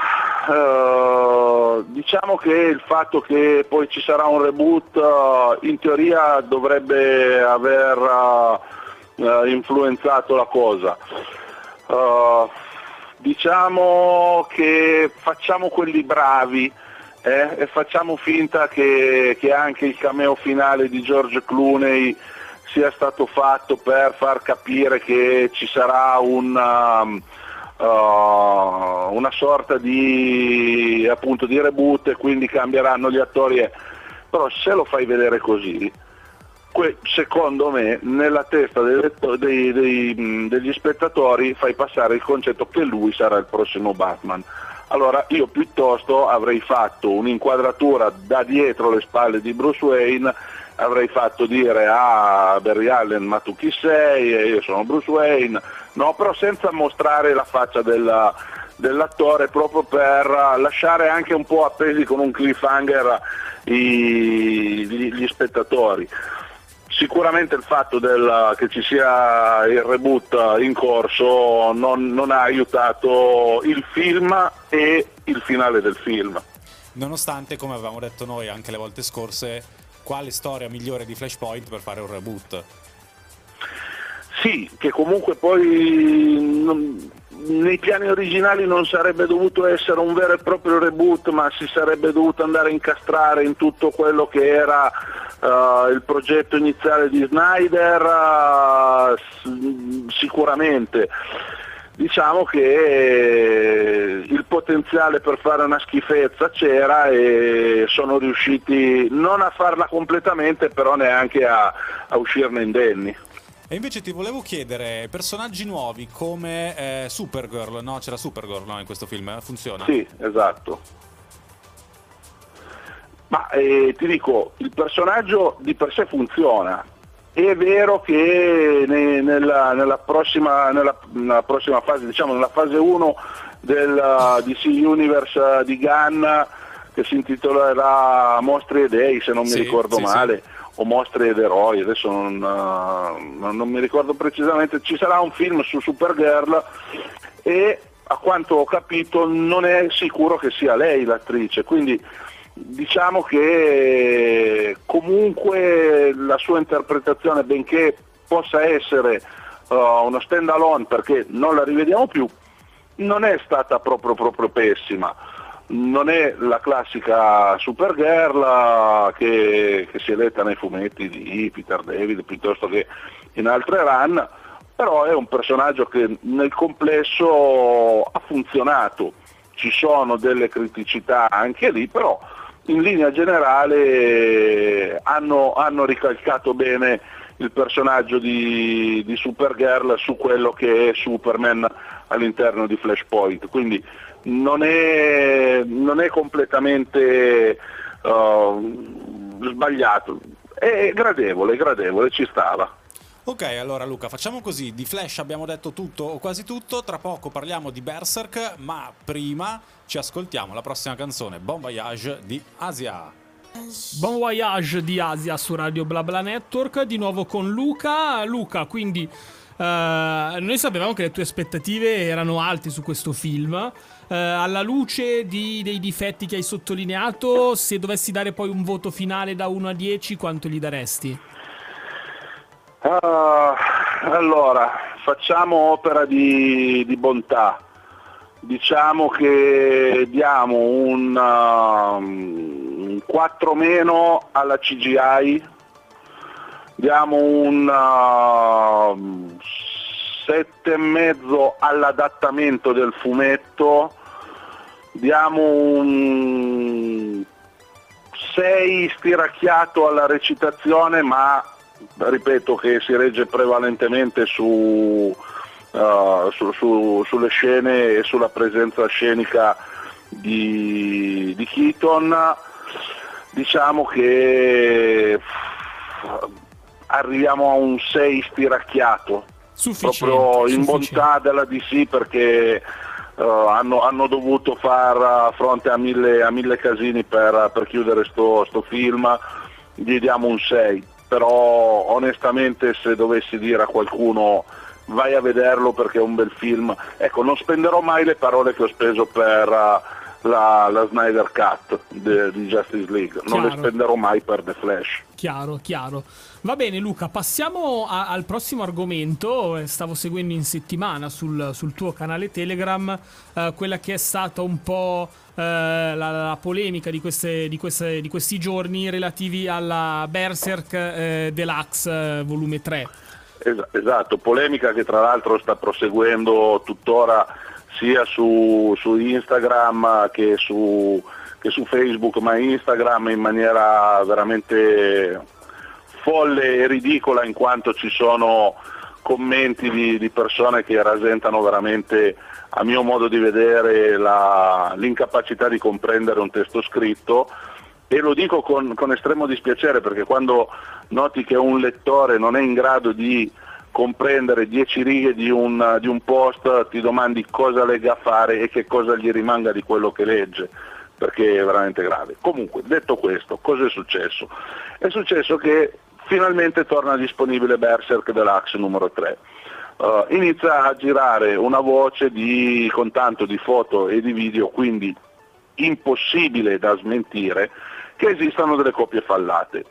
uh, diciamo che il fatto che poi ci sarà un reboot uh, in teoria dovrebbe aver uh, influenzato la cosa. diciamo che facciamo quelli bravi eh, e facciamo finta che, che anche il cameo finale di George Clooney sia stato fatto per far capire che ci sarà un... Um, uh, una sorta di, appunto, di reboot e quindi cambieranno gli attori. Però se lo fai vedere così, que- secondo me nella testa dei, dei, dei, degli spettatori fai passare il concetto che lui sarà il prossimo Batman. Allora io piuttosto avrei fatto un'inquadratura da dietro le spalle di Bruce Wayne, avrei fatto dire a Barry Allen ma tu chi sei, io sono Bruce Wayne, no, però senza mostrare la faccia della, dell'attore proprio per lasciare anche un po' appesi con un cliffhanger i, gli, gli, spettatori. Sicuramente il fatto del, che ci sia il reboot in corso non, non ha aiutato il film e il finale del film. Nonostante, come avevamo detto noi anche le volte scorse, quale storia migliore di Flashpoint per fare un reboot? Sì, che comunque poi nei piani originali non sarebbe dovuto essere un vero e proprio reboot, ma si sarebbe dovuto andare a incastrare in tutto quello che era uh, il progetto iniziale di Snyder, uh, sicuramente. Diciamo che il potenziale per fare una schifezza c'era e sono riusciti non a farla completamente, però neanche a, a uscirne indenni. E invece ti volevo chiedere, personaggi nuovi come eh, Supergirl, no? C'era Supergirl no, in questo film, funziona? Sì, esatto. Ma eh, ti dico, il personaggio di per sé funziona. È vero che ne, nella, nella, prossima, nella, nella, prossima, fase, diciamo nella fase 1 del uh, DC Universe di Gunn, che si intitolerà Mostri e Dei, se non mi ricordo sì, male, sì o mostre ed eroi, adesso non, uh, non, mi ricordo precisamente, ci sarà un film su Supergirl e a quanto ho capito non è sicuro che sia lei l'attrice, quindi diciamo che comunque la sua interpretazione, benché possa essere uh, uno stand alone perché non la rivediamo più, non è stata proprio, proprio pessima non è la classica Supergirl che, che si è letta nei fumetti di Peter David piuttosto che in altre run, però è un personaggio che nel complesso ha funzionato, ci sono delle criticità anche lì, però in linea generale hanno, hanno ricalcato bene il personaggio di, di Supergirl su quello che è Superman all'interno di Flashpoint. Quindi non è, non è completamente uh, sbagliato, è gradevole, gradevole, ci stava. Ok, allora Luca, facciamo così. Di Flash abbiamo detto tutto o quasi tutto. Tra poco parliamo di Berserk, ma prima ci ascoltiamo la prossima canzone, Bon Voyage di Asia. Bon Voyage di Asia su Radio BlaBla Network, di nuovo con Luca. Luca, quindi uh, noi sapevamo che le tue aspettative erano alte su questo film. Uh, alla luce di, dei difetti che hai sottolineato, se dovessi dare poi un voto finale da 1 a 10, quanto gli daresti? Uh, allora, facciamo opera di, di, bontà. Diciamo che diamo un, uh, un 4 meno alla CGI, diamo un uh, 7,5 all'adattamento del fumetto, diamo un 6 stiracchiato alla recitazione, ma ripeto che si regge prevalentemente su, uh, su, su, sulle scene e sulla presenza scenica di, di Keaton, diciamo che arriviamo a un 6 stiracchiato, proprio in bontà della DC perché uh, hanno, hanno, dovuto far fronte a mille, a mille casini per, per chiudere sto, sto film, gli diamo un 6 però onestamente se dovessi dire a qualcuno vai a vederlo perché è un bel film, ecco non spenderò mai le parole che ho speso per uh, la, la, Snyder Cut di Justice League, chiaro. non le spenderò mai per The Flash. Chiaro, chiaro. Va bene Luca, passiamo a, al prossimo argomento, eh, stavo seguendo in settimana sul, sul tuo canale Telegram uh, quella che è stata un po' Eh, la, la, polemica di, queste, di, queste, di, questi giorni relativi alla Berserk eh, Deluxe eh, volume 3. Esatto, polemica che tra l'altro sta proseguendo tuttora sia su, su Instagram che su, che su, Facebook, ma Instagram in maniera veramente folle e ridicola in quanto ci sono commenti di, di persone che rasentano veramente a mio modo di vedere la, l'incapacità di comprendere un testo scritto e lo dico con, con, estremo dispiacere perché quando noti che un lettore non è in grado di comprendere dieci righe di un, di un post ti domandi cosa legga a fare e che cosa gli rimanga di quello che legge perché è veramente grave. Comunque, detto questo, cosa è successo? È successo che finalmente torna disponibile Berserk Deluxe numero 3 uh, inizia a girare una voce di, con tanto di foto e di video, quindi impossibile da smentire, che esistano delle coppie fallate.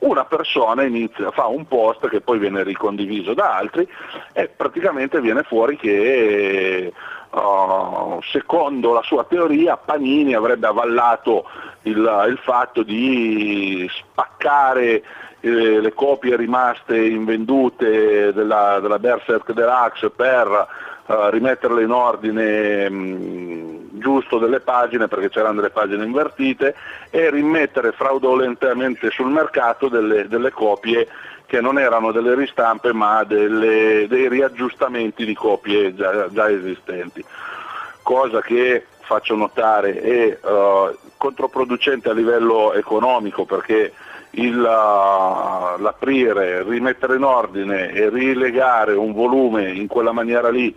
Una persona inizia, fa un post che poi viene ricondiviso da altri e praticamente viene fuori che uh, secondo la sua teoria Panini avrebbe avallato il, il fatto di spaccare eh, le copie rimaste invendute della, della Berserk Deluxe per uh, rimetterle in ordine mh, mm, giusto delle pagine perché c'erano delle pagine invertite e rimettere fraudolentemente sul mercato delle, delle copie che non erano delle ristampe ma delle, dei riaggiustamenti di copie già, già, esistenti, cosa che faccio notare è uh, controproducente a livello economico perché il, l'aprire, rimettere in ordine e rilegare un volume in quella maniera lì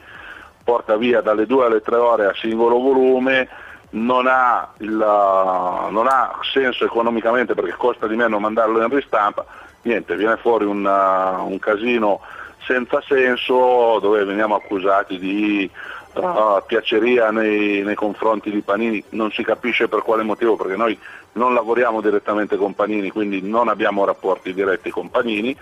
porta via dalle due alle tre ore a singolo volume, non ha, il, non ha senso economicamente perché costa di meno mandarlo in ristampa, niente, viene fuori un, un casino senza senso dove veniamo accusati di uh, piaceria nei, nei, confronti di Panini, non si capisce per quale motivo perché noi non lavoriamo direttamente con Panini, quindi non abbiamo rapporti diretti con Panini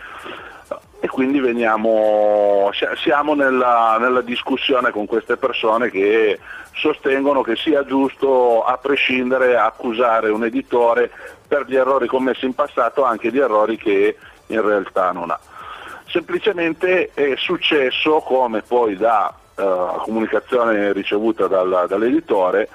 e quindi veniamo, siamo nella, nella, discussione con queste persone che sostengono che sia giusto a prescindere accusare un editore per gli errori commessi in passato anche di errori che in realtà non ha. Semplicemente è successo, come poi da uh, comunicazione ricevuta dal, dall'editore,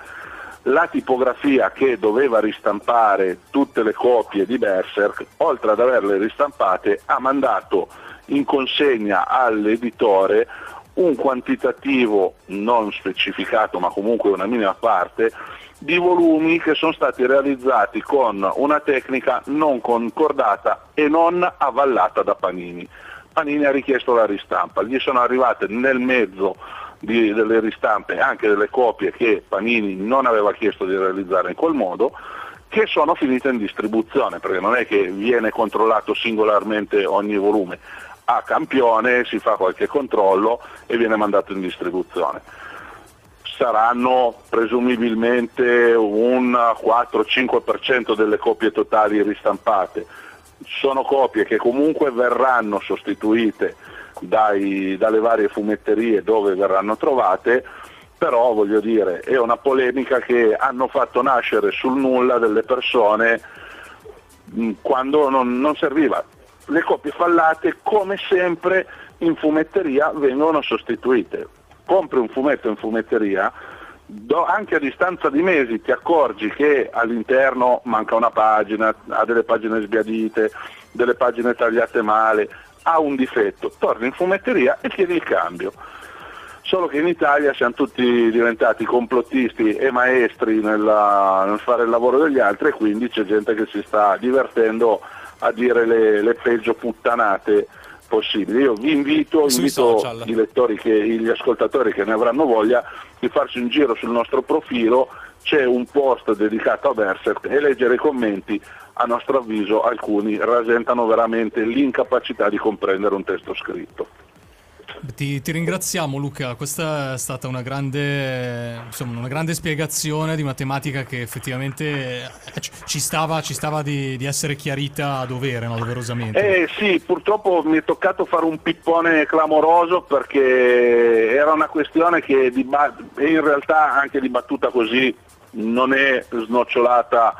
la tipografia che doveva ristampare tutte le copie di Berserk, oltre ad averle ristampate, ha mandato in consegna all'editore un quantitativo non specificato, ma comunque una minima parte, di volumi che sono stati realizzati con una tecnica non concordata e non avvallata da Panini. Panini ha richiesto la ristampa, gli sono arrivate nel mezzo di, delle ristampe anche delle copie che Panini non aveva chiesto di realizzare in quel modo, che sono finite in distribuzione, perché non è che viene controllato singolarmente ogni volume, a campione si fa qualche controllo e viene mandato in distribuzione. Saranno presumibilmente un 4-5% delle copie totali ristampate. Sono copie che comunque verranno sostituite dai, dalle varie fumetterie dove verranno trovate, però voglio dire è una polemica che hanno fatto nascere sul nulla delle persone mh, quando non, non serviva. Le copie fallate come sempre in fumetteria vengono sostituite. Compri un fumetto in fumetteria, do, anche a distanza di mesi ti accorgi che all'interno manca una pagina, ha delle pagine sbiadite, delle pagine tagliate male, ha un difetto, torni in fumetteria e chiedi il cambio. Solo che in Italia siamo tutti diventati complottisti e maestri nella, nel fare il lavoro degli altri e quindi c'è gente che si sta divertendo a dire le, le peggio puttanate possibili. Io vi invito, invito i lettori, che, gli ascoltatori che ne avranno voglia di farsi un giro sul nostro profilo, c'è un post dedicato a Berserk e leggere i commenti, a nostro avviso alcuni rasentano veramente l'incapacità di comprendere un testo scritto. Ti, ti ringraziamo Luca, questa è stata una grande, insomma, una grande spiegazione di una tematica che effettivamente eh, ci- stava, ci stava di, di essere chiarita a dovere, no? doverosamente. Eh sì, purtroppo mi è toccato fare un pippone clamoroso perché era una questione che di ba- e in realtà anche dibattuta così non è snocciolata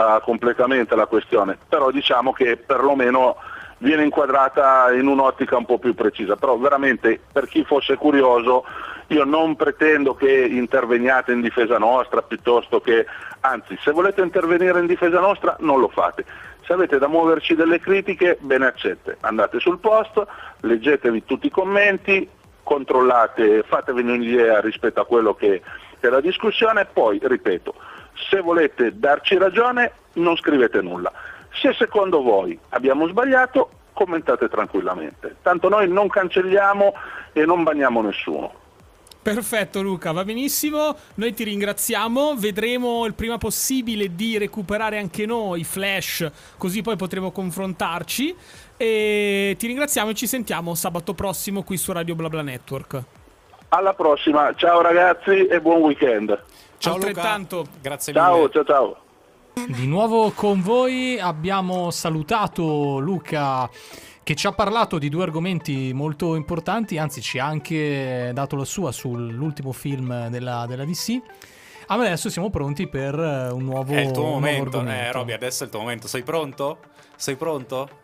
eh, completamente la questione, però diciamo che perlomeno viene inquadrata in un'ottica un po' più precisa, però veramente per chi fosse curioso io non pretendo che interveniate in difesa nostra piuttosto che, anzi se volete intervenire in difesa nostra non lo fate, se avete da muoverci delle critiche ben accette, andate sul post, leggetevi tutti i commenti, controllate, fatevi un'idea rispetto a quello che è la discussione, poi ripeto, se volete darci ragione non scrivete nulla. Se secondo voi abbiamo sbagliato, commentate tranquillamente. Tanto noi non cancelliamo e non banniamo nessuno. Perfetto Luca, va benissimo, noi ti ringraziamo, vedremo il prima possibile di recuperare anche noi Flash, così poi potremo confrontarci e ti ringraziamo e ci sentiamo sabato prossimo qui su Radio BlaBla Network. Alla prossima, ciao ragazzi e buon weekend. Ciao Altrettanto. Luca, grazie mille. Ciao, ciao, ciao. Di nuovo con voi abbiamo salutato Luca che ci ha parlato di due argomenti molto importanti, anzi ci ha anche dato la sua sull'ultimo film della, della DC. Adesso siamo pronti per eh, un nuovo, È il tuo momento, eh. Roby, adesso è il tuo momento. Sei pronto? Sei pronto?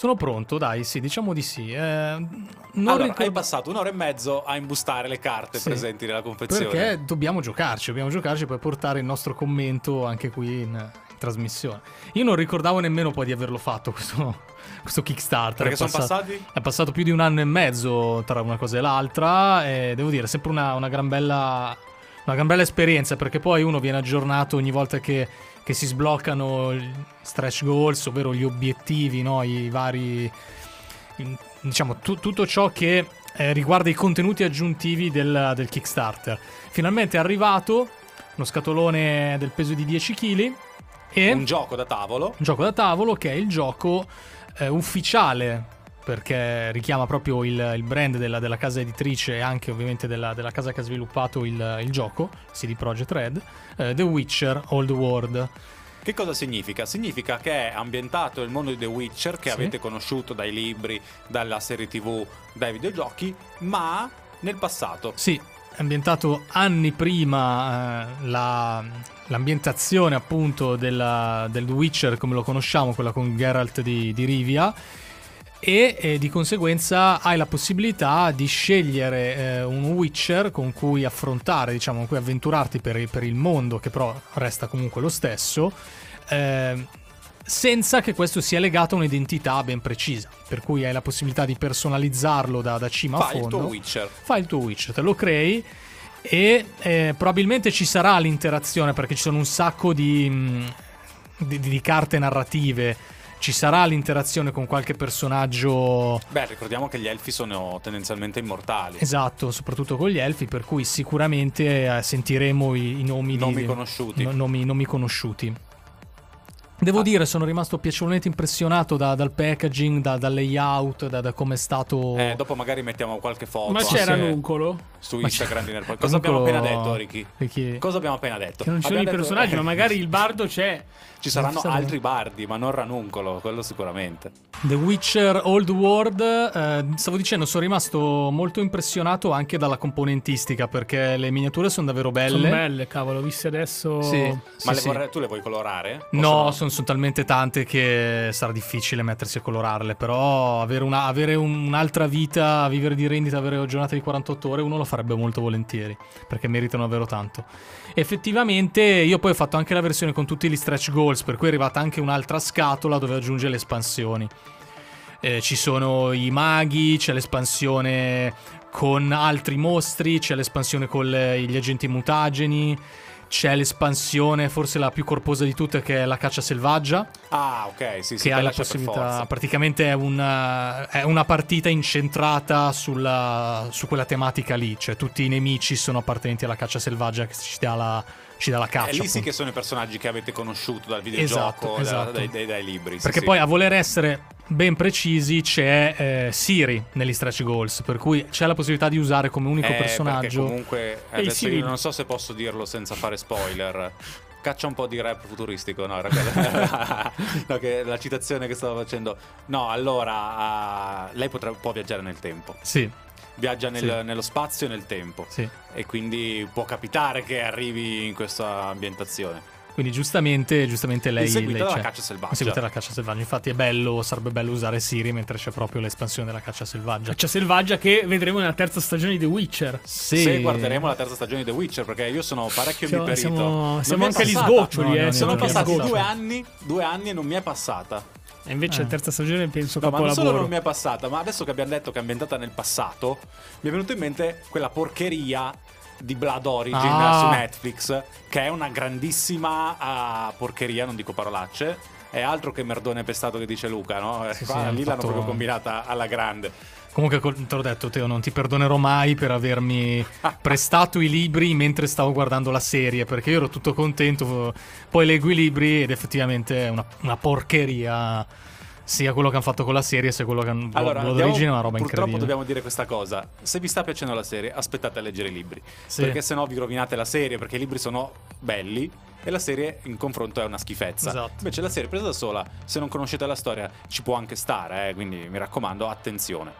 Sono pronto, dai, sì, diciamo di sì. Eh, non allora, ricordo- hai passato un'ora e mezzo a imbustare le carte Sì. presenti nella confezione. Perché dobbiamo giocarci, dobbiamo giocarci per portare il nostro commento anche qui in, in trasmissione. Io non ricordavo nemmeno poi di averlo fatto questo, questo Kickstarter. Perché È sono passato- passati? È passato più di un anno e mezzo tra una cosa e l'altra e devo dire, è sempre una, una gran bella... Una gran bella esperienza perché poi uno viene aggiornato ogni volta che, che si sbloccano gli stretch goals, ovvero gli obiettivi, no? i vari diciamo tu- tutto ciò che eh, riguarda i contenuti aggiuntivi del, del Kickstarter. Finalmente è arrivato uno scatolone del peso di 10 kg e Un gioco da tavolo. un gioco da tavolo che è il gioco eh, ufficiale perché richiama proprio il, il brand della, della casa editrice e anche ovviamente della, della casa che ha sviluppato il, il gioco, CD Projekt Red, eh, The Witcher Old World. Che cosa significa? Significa che è ambientato il mondo di The Witcher che Sì. avete conosciuto dai libri, dalla serie TV, dai videogiochi, ma nel passato. Sì, è ambientato anni prima eh, la- l'ambientazione appunto della- del The Witcher come lo conosciamo, quella con Geralt di, di Rivia. E eh, di conseguenza hai la possibilità di scegliere eh, un Witcher con cui affrontare, diciamo, con cui avventurarti per, per il mondo, che però resta comunque lo stesso, eh, senza che questo sia legato a un'identità ben precisa. Per cui hai la possibilità di personalizzarlo da, da cima a Fai il fondo tuo Witcher. fai il tuo Witch, te lo crei e eh, probabilmente ci sarà l'interazione perché ci sono un sacco di, mh, di- di carte narrative ci sarà l'interazione con qualche personaggio Beh, ricordiamo che gli elfi sono tendenzialmente immortali. Esatto, soprattutto con gli elfi, per cui sicuramente eh, sentiremo i, i nomi, Nomi di, conosciuti. no- nomi, nomi conosciuti. Devo Ah. dire, sono rimasto piacevolmente impressionato da- dal packaging, da- dal layout, da, da come è stato. Eh, dopo magari mettiamo qualche foto. Ma c'era Nuncolo? Su Ma Instagram di Nerdpoint. Cosa abbiamo appena detto, Ricky? Ricky- Cosa abbiamo appena detto? Che non ci sono i detto- personaggi, ma magari il bardo c'è. Ci saranno se- altri bardi, ma non Ranuncolo, quello sicuramente. The Witcher Old World, eh, stavo dicendo, sono rimasto molto impressionato anche dalla componentistica perché le miniature sono davvero belle. Sono belle, cavolo, viste adesso. Sì, Ma sì, le sì. vorrei- tu le vuoi colorare? O No, sono, sono talmente tante che sarà difficile mettersi a colorarle. Però avere, una- avere un- un'altra vita, vivere di rendita, avere giornate di 48 ore, uno lo farebbe molto volentieri. Perché meritano davvero tanto. Effettivamente, io poi ho fatto anche la versione con tutti gli stretch goals. Per cui è arrivata anche un'altra scatola dove aggiunge le espansioni. Eh, ci sono i maghi, c'è l'espansione con altri mostri, c'è l'espansione con le- gli agenti mutageni, c'è l'espansione forse la più corposa di tutte che è la caccia selvaggia, Ah, ok, sì, sì, che ha la possibilità, praticamente è una, è una partita incentrata sulla, su quella tematica lì, cioè tutti i nemici sono appartenenti alla caccia selvaggia che ci dà la, ci dà la caccia. E lì sì appunto. che sono i personaggi che avete conosciuto dal videogioco, Esatto, da- esatto. Dai, dai- dai libri. sì, Perché sì. poi a voler essere ben precisi c'è eh, Siri negli stretch goals, per cui c'è la possibilità di usare come unico Eh, personaggio. comunque E i adesso io non so se posso dirlo senza fare spoiler. Caccia un po' di rap futuristico, no, era quella- no, che la citazione che stavo facendo. No, allora ah, lei potrà- può viaggiare nel tempo. Sì, Viaggia nel- Sì. nello spazio e nel tempo. sì. E quindi può capitare che arrivi in questa ambientazione. Quindi giustamente, giustamente lei, Inseguita lei dalla c'è. caccia selvaggia. Inseguita dalla caccia selvaggia. Infatti è bello, sarebbe bello usare Siri mentre c'è proprio l'espansione della caccia selvaggia. Caccia selvaggia che vedremo nella terza stagione di The Witcher. Sì. Se guarderemo la terza stagione di The Witcher, perché io sono parecchio Siamo, imperito. siamo, siamo anche agli sgoccioli, No, eh. no, Sono passati due anni, due anni e non mi è passata. E invece Eh. la terza stagione penso No, ma non solo non mi è passata, ma adesso che abbiamo detto che è ambientata nel passato, mi è venuto in mente quella porcheria di Blood Origin Ah. su Netflix, che è una grandissima ah, porcheria, non dico parolacce. È altro che merdone pestato che dice Luca, no? Sì, qua sì, lì l'hanno fatto- proprio combinata alla grande. Comunque, te l'ho detto, Teo, non ti perdonerò mai per avermi prestato i libri mentre stavo guardando la serie, perché io ero tutto contento. Poi leggo i libri ed effettivamente è una, una porcheria. Sia quello che hanno fatto con la serie, sia quello che hanno Allora, andiamo- Origin è una roba purtroppo incredibile. dobbiamo dire questa cosa. Se vi sta piacendo la serie, aspettate a leggere i libri. Sì. Perché sennò vi rovinate la serie, perché i libri sono belli e la serie in confronto è una schifezza. Esatto. Invece la serie presa da sola, se non conoscete la storia, ci può anche stare, eh, quindi mi raccomando, attenzione.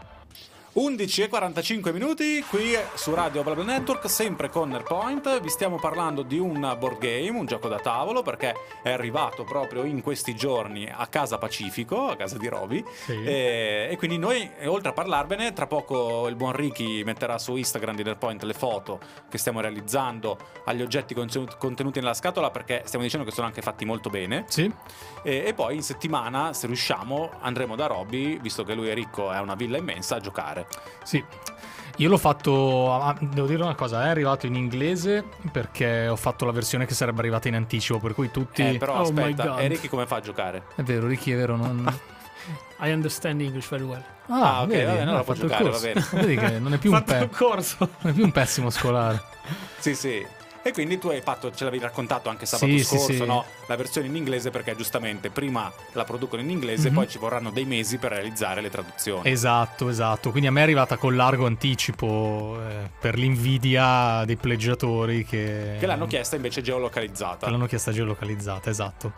11 e 45 minuti qui su Radio Blabla Network, sempre con Nerpoint. Vi stiamo parlando di un board game, un gioco da tavolo, perché è arrivato proprio in questi giorni a casa Pacifico, a casa di Roby. Sì. E, e quindi noi, oltre a parlarvene, tra poco il buon Ricky metterà su Instagram di Nerpoint le foto che stiamo realizzando agli oggetti contenuti- nella scatola, perché stiamo dicendo che sono anche fatti molto bene. Sì, E, e poi in settimana, se riusciamo, andremo da Robby, visto che lui è ricco e ha una villa immensa, a giocare. Sì. Io l'ho fatto, ah, devo dire una cosa, è arrivato in inglese perché ho fatto la versione che sarebbe arrivata in anticipo, per cui tutti... Eh, però Oh aspetta, e Ricky come fa a giocare? È vero, Ricky, è vero, non... I understand English very well. Ah, ok, vedi, va bene, allora ha può fatto il giocare, corso. va bene. Vedi che non è più un, pe- non è più un pessimo scolare. Sì, sì. E quindi tu hai fatto, ce l'avevi raccontato anche sabato Sì, sì, scorso, sì. no? La versione in inglese perché giustamente prima la producono in inglese Mhm. poi ci vorranno dei mesi per realizzare le traduzioni. Esatto, esatto. Quindi a me è arrivata con largo anticipo eh, per l'invidia dei pleggiatori che... Che l'hanno chiesta invece geolocalizzata. Che l'hanno chiesta geolocalizzata, esatto.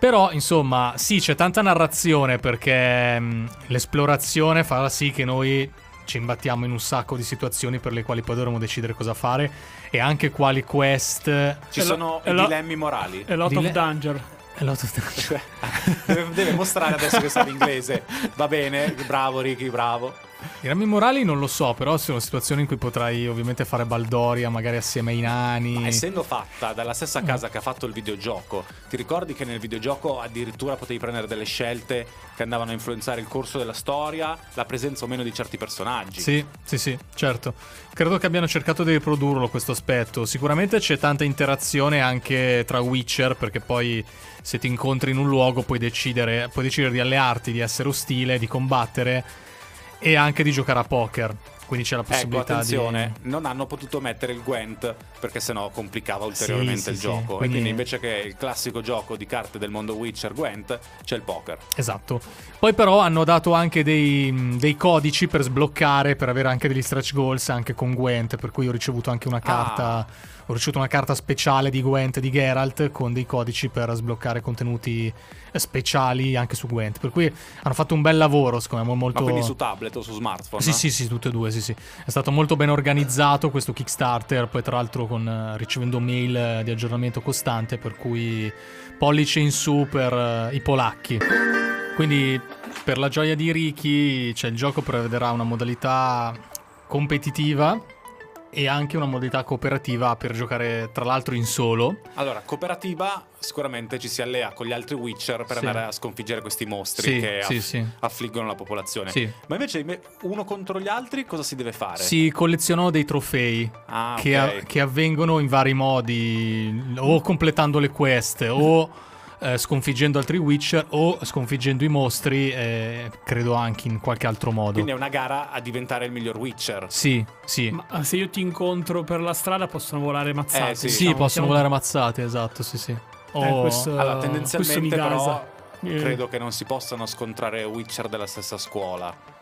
Però, insomma, sì, c'è tanta narrazione perché mh, l'esplorazione fa sì che noi ci imbattiamo in un sacco di situazioni per le quali poi dovremo decidere cosa fare e anche quali quest... Ci E sono i lo- dilemmi morali. A lot Dile- of danger. Eh, lo- deve, deve mostrare adesso che sa l'inglese. Va bene, bravo Ricky, bravo. I rami morali non lo so, però sono situazioni in cui potrai ovviamente fare baldoria, magari assieme ai nani. Ma essendo fatta dalla stessa casa che ha fatto il videogioco, ti ricordi che nel videogioco addirittura potevi prendere delle scelte che andavano a influenzare il corso della storia, la presenza o meno di certi personaggi? Sì, sì, sì, certo. Credo che abbiano cercato di riprodurlo questo aspetto. Sicuramente c'è tanta interazione anche tra Witcher, perché poi se ti incontri in un luogo puoi decidere, puoi decidere di allearti, di essere ostile, di combattere e anche di giocare a poker. Quindi c'è la Ecco, possibilità attenzione, di... non hanno potuto mettere il Gwent perché sennò complicava ulteriormente sì, il sì. gioco. Quindi- E quindi invece che il classico gioco di carte del mondo Witcher Gwent, c'è il poker. Esatto. Poi però hanno dato anche dei, dei codici per sbloccare, per avere anche degli stretch goals anche con Gwent, per cui ho ricevuto anche una carta... Ah. Ho ricevuto una carta speciale di Gwent di Geralt con dei codici per sbloccare contenuti eh, speciali anche su Gwent. Per cui hanno fatto un bel lavoro, secondo me, molto... Ma quindi su tablet o su smartphone? Sì, sì, sì, tutte e due, sì, sì. È stato molto ben organizzato questo Kickstarter, poi tra l'altro con, eh, ricevendo mail eh, di aggiornamento costante, per cui pollice in su per eh, i polacchi. Quindi per la gioia di Ricky, cioè il gioco prevederà una modalità competitiva e anche una modalità cooperativa per giocare tra l'altro in solo. Allora, cooperativa sicuramente ci si allea con gli altri Witcher per Sì. andare a sconfiggere questi mostri Sì, che aff- sì. affliggono la popolazione. Sì. Ma invece uno contro gli altri cosa si deve fare? Si collezionano dei trofei Ah, che, ok. a- che avvengono in vari modi, o completando le quest, o eh, sconfiggendo altri Witcher, o sconfiggendo i mostri, eh, credo anche in qualche altro modo. Quindi è una gara a diventare il miglior Witcher. Sì, sì. Ma ah, se io ti incontro per la strada possono volare mazzate. Eh, sì. sì, diciamo, possono siamo- volare ammazzate, esatto, sì, sì. Eh, questo- Allora, questo mi tendenzialmente però gasa. Eh. credo che non si possano scontrare Witcher della stessa scuola.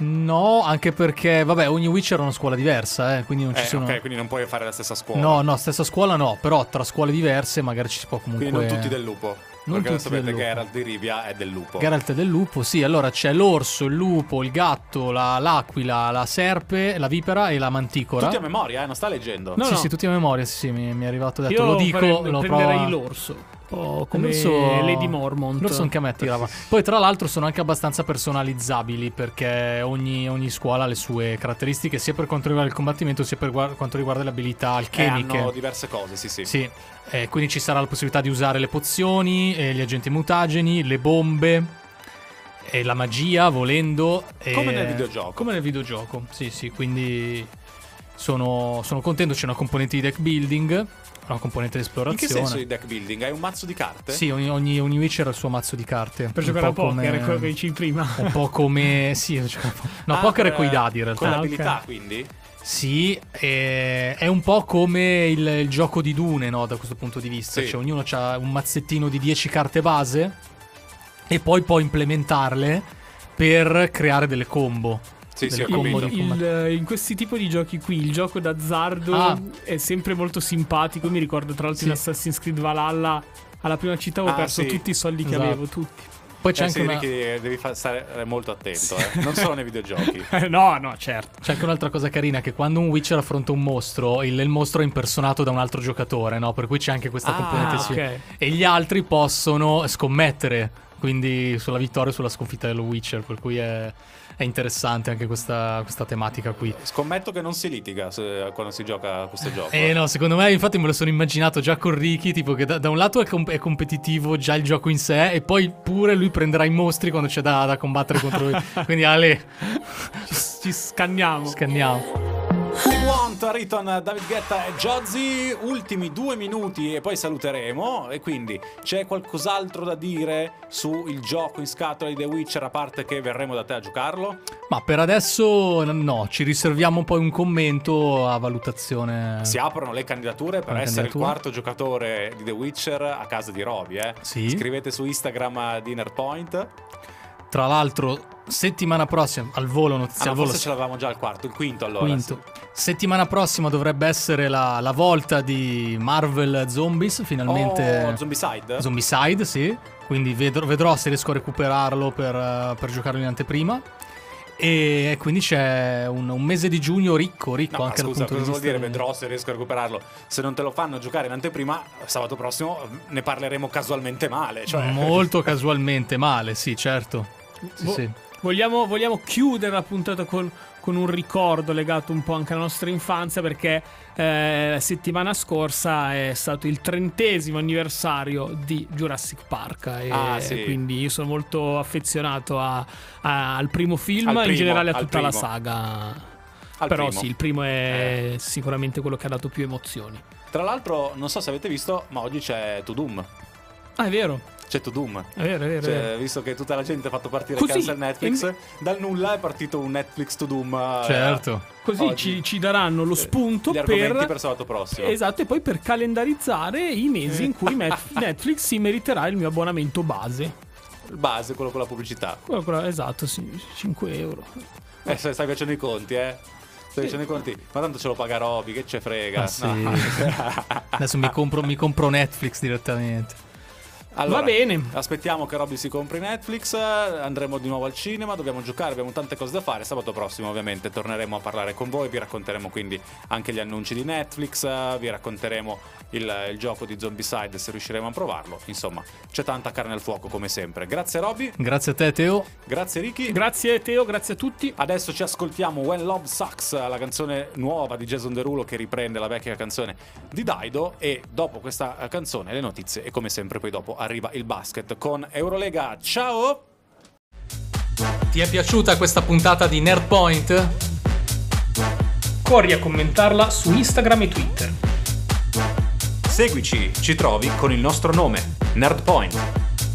No, anche perché, vabbè, ogni Witcher ha una scuola diversa, eh, quindi non ci Eh, sono... ok, quindi non puoi fare la stessa scuola. No, no, stessa scuola no, però tra scuole diverse magari ci si può comunque... Quindi non tutti del lupo. Non perché tutti sapete che. Geralt di Rivia è del lupo. Geralt è del lupo, sì, allora c'è l'orso, il lupo, il gatto, la- l'aquila, la serpe, la vipera e la manticora. Tutti a memoria, eh, non sta leggendo. No, sì, no. sì, tutti a memoria, sì, sì, mi, mi è arrivato detto. Io lo dico, pre- lo prenderei provo. l'orso. O come L'orso- Lady Mormont. L'orso anche a me tirava. Poi, tra l'altro, sono anche abbastanza personalizzabili perché ogni, ogni scuola ha le sue caratteristiche, sia per quanto riguarda il combattimento, sia per guar- quanto riguarda le abilità Eh, alchemiche. hanno diverse cose, sì, sì. Sì, eh, quindi ci sarà la possibilità di usare le pozioni, eh, gli agenti mutageni, le bombe, e la magia volendo. e- Come nel videogioco. Come nel videogioco, sì, sì, quindi sono, sono contento. C'è una componente di deck building, una componente di In esplorazione. che senso di deck building? Hai un mazzo di carte? Sì, ogni, ogni, ogni Witcher ha il suo mazzo di carte. Per Un giocare a po' poker, come- è quello che dicevi prima. Un po' come. Sì, po- no, Ah, poker è per- coi dadi in realtà. Con Ah, l'abilità, ok. quindi? Sì, è, è un po' come il, il gioco di Dune, no? Da questo punto di vista. Sì. Cioè, ognuno ha un mazzettino di 10 carte base e poi può implementarle per creare delle combo. Sì, sì, combo di Il- combattimento. in questi tipi di giochi qui il gioco d'azzardo Ah. è sempre molto simpatico. Mi ricordo tra l'altro in Sì. Assassin's Creed Valhalla alla prima città avevo Ah, perso sì. tutti i soldi che Esatto. avevo, tutti. Poi c'è Eh, anche, una, Ricky, devi stare molto attento, eh. non solo nei videogiochi. Eh, no, no, certo. c'è anche un'altra cosa carina: che quando un Witcher affronta un mostro, il, il mostro è impersonato da un altro giocatore, no? Per cui c'è anche questa Ah, componente. sì. ok. E gli altri possono scommettere quindi sulla vittoria e sulla sconfitta dello Witcher. Per cui è, è interessante anche questa, questa tematica qui. Scommetto che non si litiga se- quando si gioca a questo gioco. Eh no, secondo me infatti me lo sono immaginato già con Ricky, tipo che da, da un lato è, com- è competitivo già il gioco in sé e poi pure lui prenderà i mostri quando c'è da, da combattere contro lui. Quindi Ale, Ci, ci scanniamo. scanniamo. Want, Riton, David Guetta e Jozzy, ultimi due minuti e poi saluteremo. E quindi c'è qualcos'altro da dire sul gioco in scatola di The Witcher a parte che verremo da te a giocarlo? Ma per adesso no, ci riserviamo poi un commento a valutazione. Si aprono le candidature per Le essere candidature. il quarto giocatore di The Witcher a casa di Roby. Eh. Sì. Scrivete su Instagram Dinner Point. Tra l'altro, settimana prossima, al volo, Ah, notizie no, al volo. forse ce l'avevamo già al quarto, il quinto allora. Quinto. Settimana prossima dovrebbe essere la, la volta di Marvel Zombies, sì. finalmente. Oh, Zombicide? Zombicide, sì. Quindi vedrò, vedrò se riesco a recuperarlo per, per giocarlo in anteprima. E quindi c'è un, un mese di giugno ricco, ricco No, anche scusa, dal punto cosa di vuol dire? Vedrò se riesco a recuperarlo. Se non te lo fanno giocare in anteprima, sabato prossimo ne parleremo casualmente male. Cioè... Molto casualmente male, sì, certo. Sì, Boh, sì. vogliamo, vogliamo chiudere la puntata con, con un ricordo legato un po' anche alla nostra infanzia perché eh, la settimana scorsa è stato il trentesimo anniversario di Jurassic Park e Ah, sì. quindi io sono molto affezionato a- a- al primo film e in generale a tutta la saga. Al Però primo. Eh. sì, il primo è sicuramente quello che ha dato più emozioni. Tra l'altro, non so se avete visto, ma oggi c'è To Doom. Ah, è vero, C'è To Doom. è vero, è vero. è Cioè, vero. visto che tutta la gente ha fatto partire Così, cancel Netflix, e- dal nulla è partito un Netflix To Doom. eh, Certo. Così oggi. ci, ci daranno lo spunto per... per sabato prossimo. Esatto, e poi per calendarizzare i mesi in cui Net- Netflix si meriterà il mio abbonamento base. Il base, quello con la pubblicità. Quello- quello- esatto, sì, 5 euro. Eh, stai stai facendo i conti, eh? Stai facendo i conti. Ma tanto ce lo paga Roby, che ce frega. Ah, sì. No. Adesso mi compro, mi compro Netflix direttamente. Allora, Va bene. Aspettiamo che Robby si compri Netflix. Andremo di nuovo al cinema. Dobbiamo giocare. Abbiamo tante cose da fare. Sabato prossimo, ovviamente, torneremo a parlare con voi. Vi racconteremo quindi anche gli annunci di Netflix. Vi racconteremo il, il gioco di Zombicide se riusciremo a provarlo. Insomma, c'è tanta carne al fuoco, come sempre. Grazie, Robby. Grazie a te, Teo. Grazie, Ricky. Grazie Teo, grazie a tutti. Adesso ci ascoltiamo When Love Sucks, la canzone nuova di Jason Derulo che riprende la vecchia canzone di Daido e dopo questa eh, canzone le notizie e come sempre poi dopo arriva il basket con Eurolega. Ciao! Ti è piaciuta questa puntata di Nerdpoint? Corri a commentarla su Instagram e Twitter. Seguici, ci trovi con il nostro nome, Nerdpoint.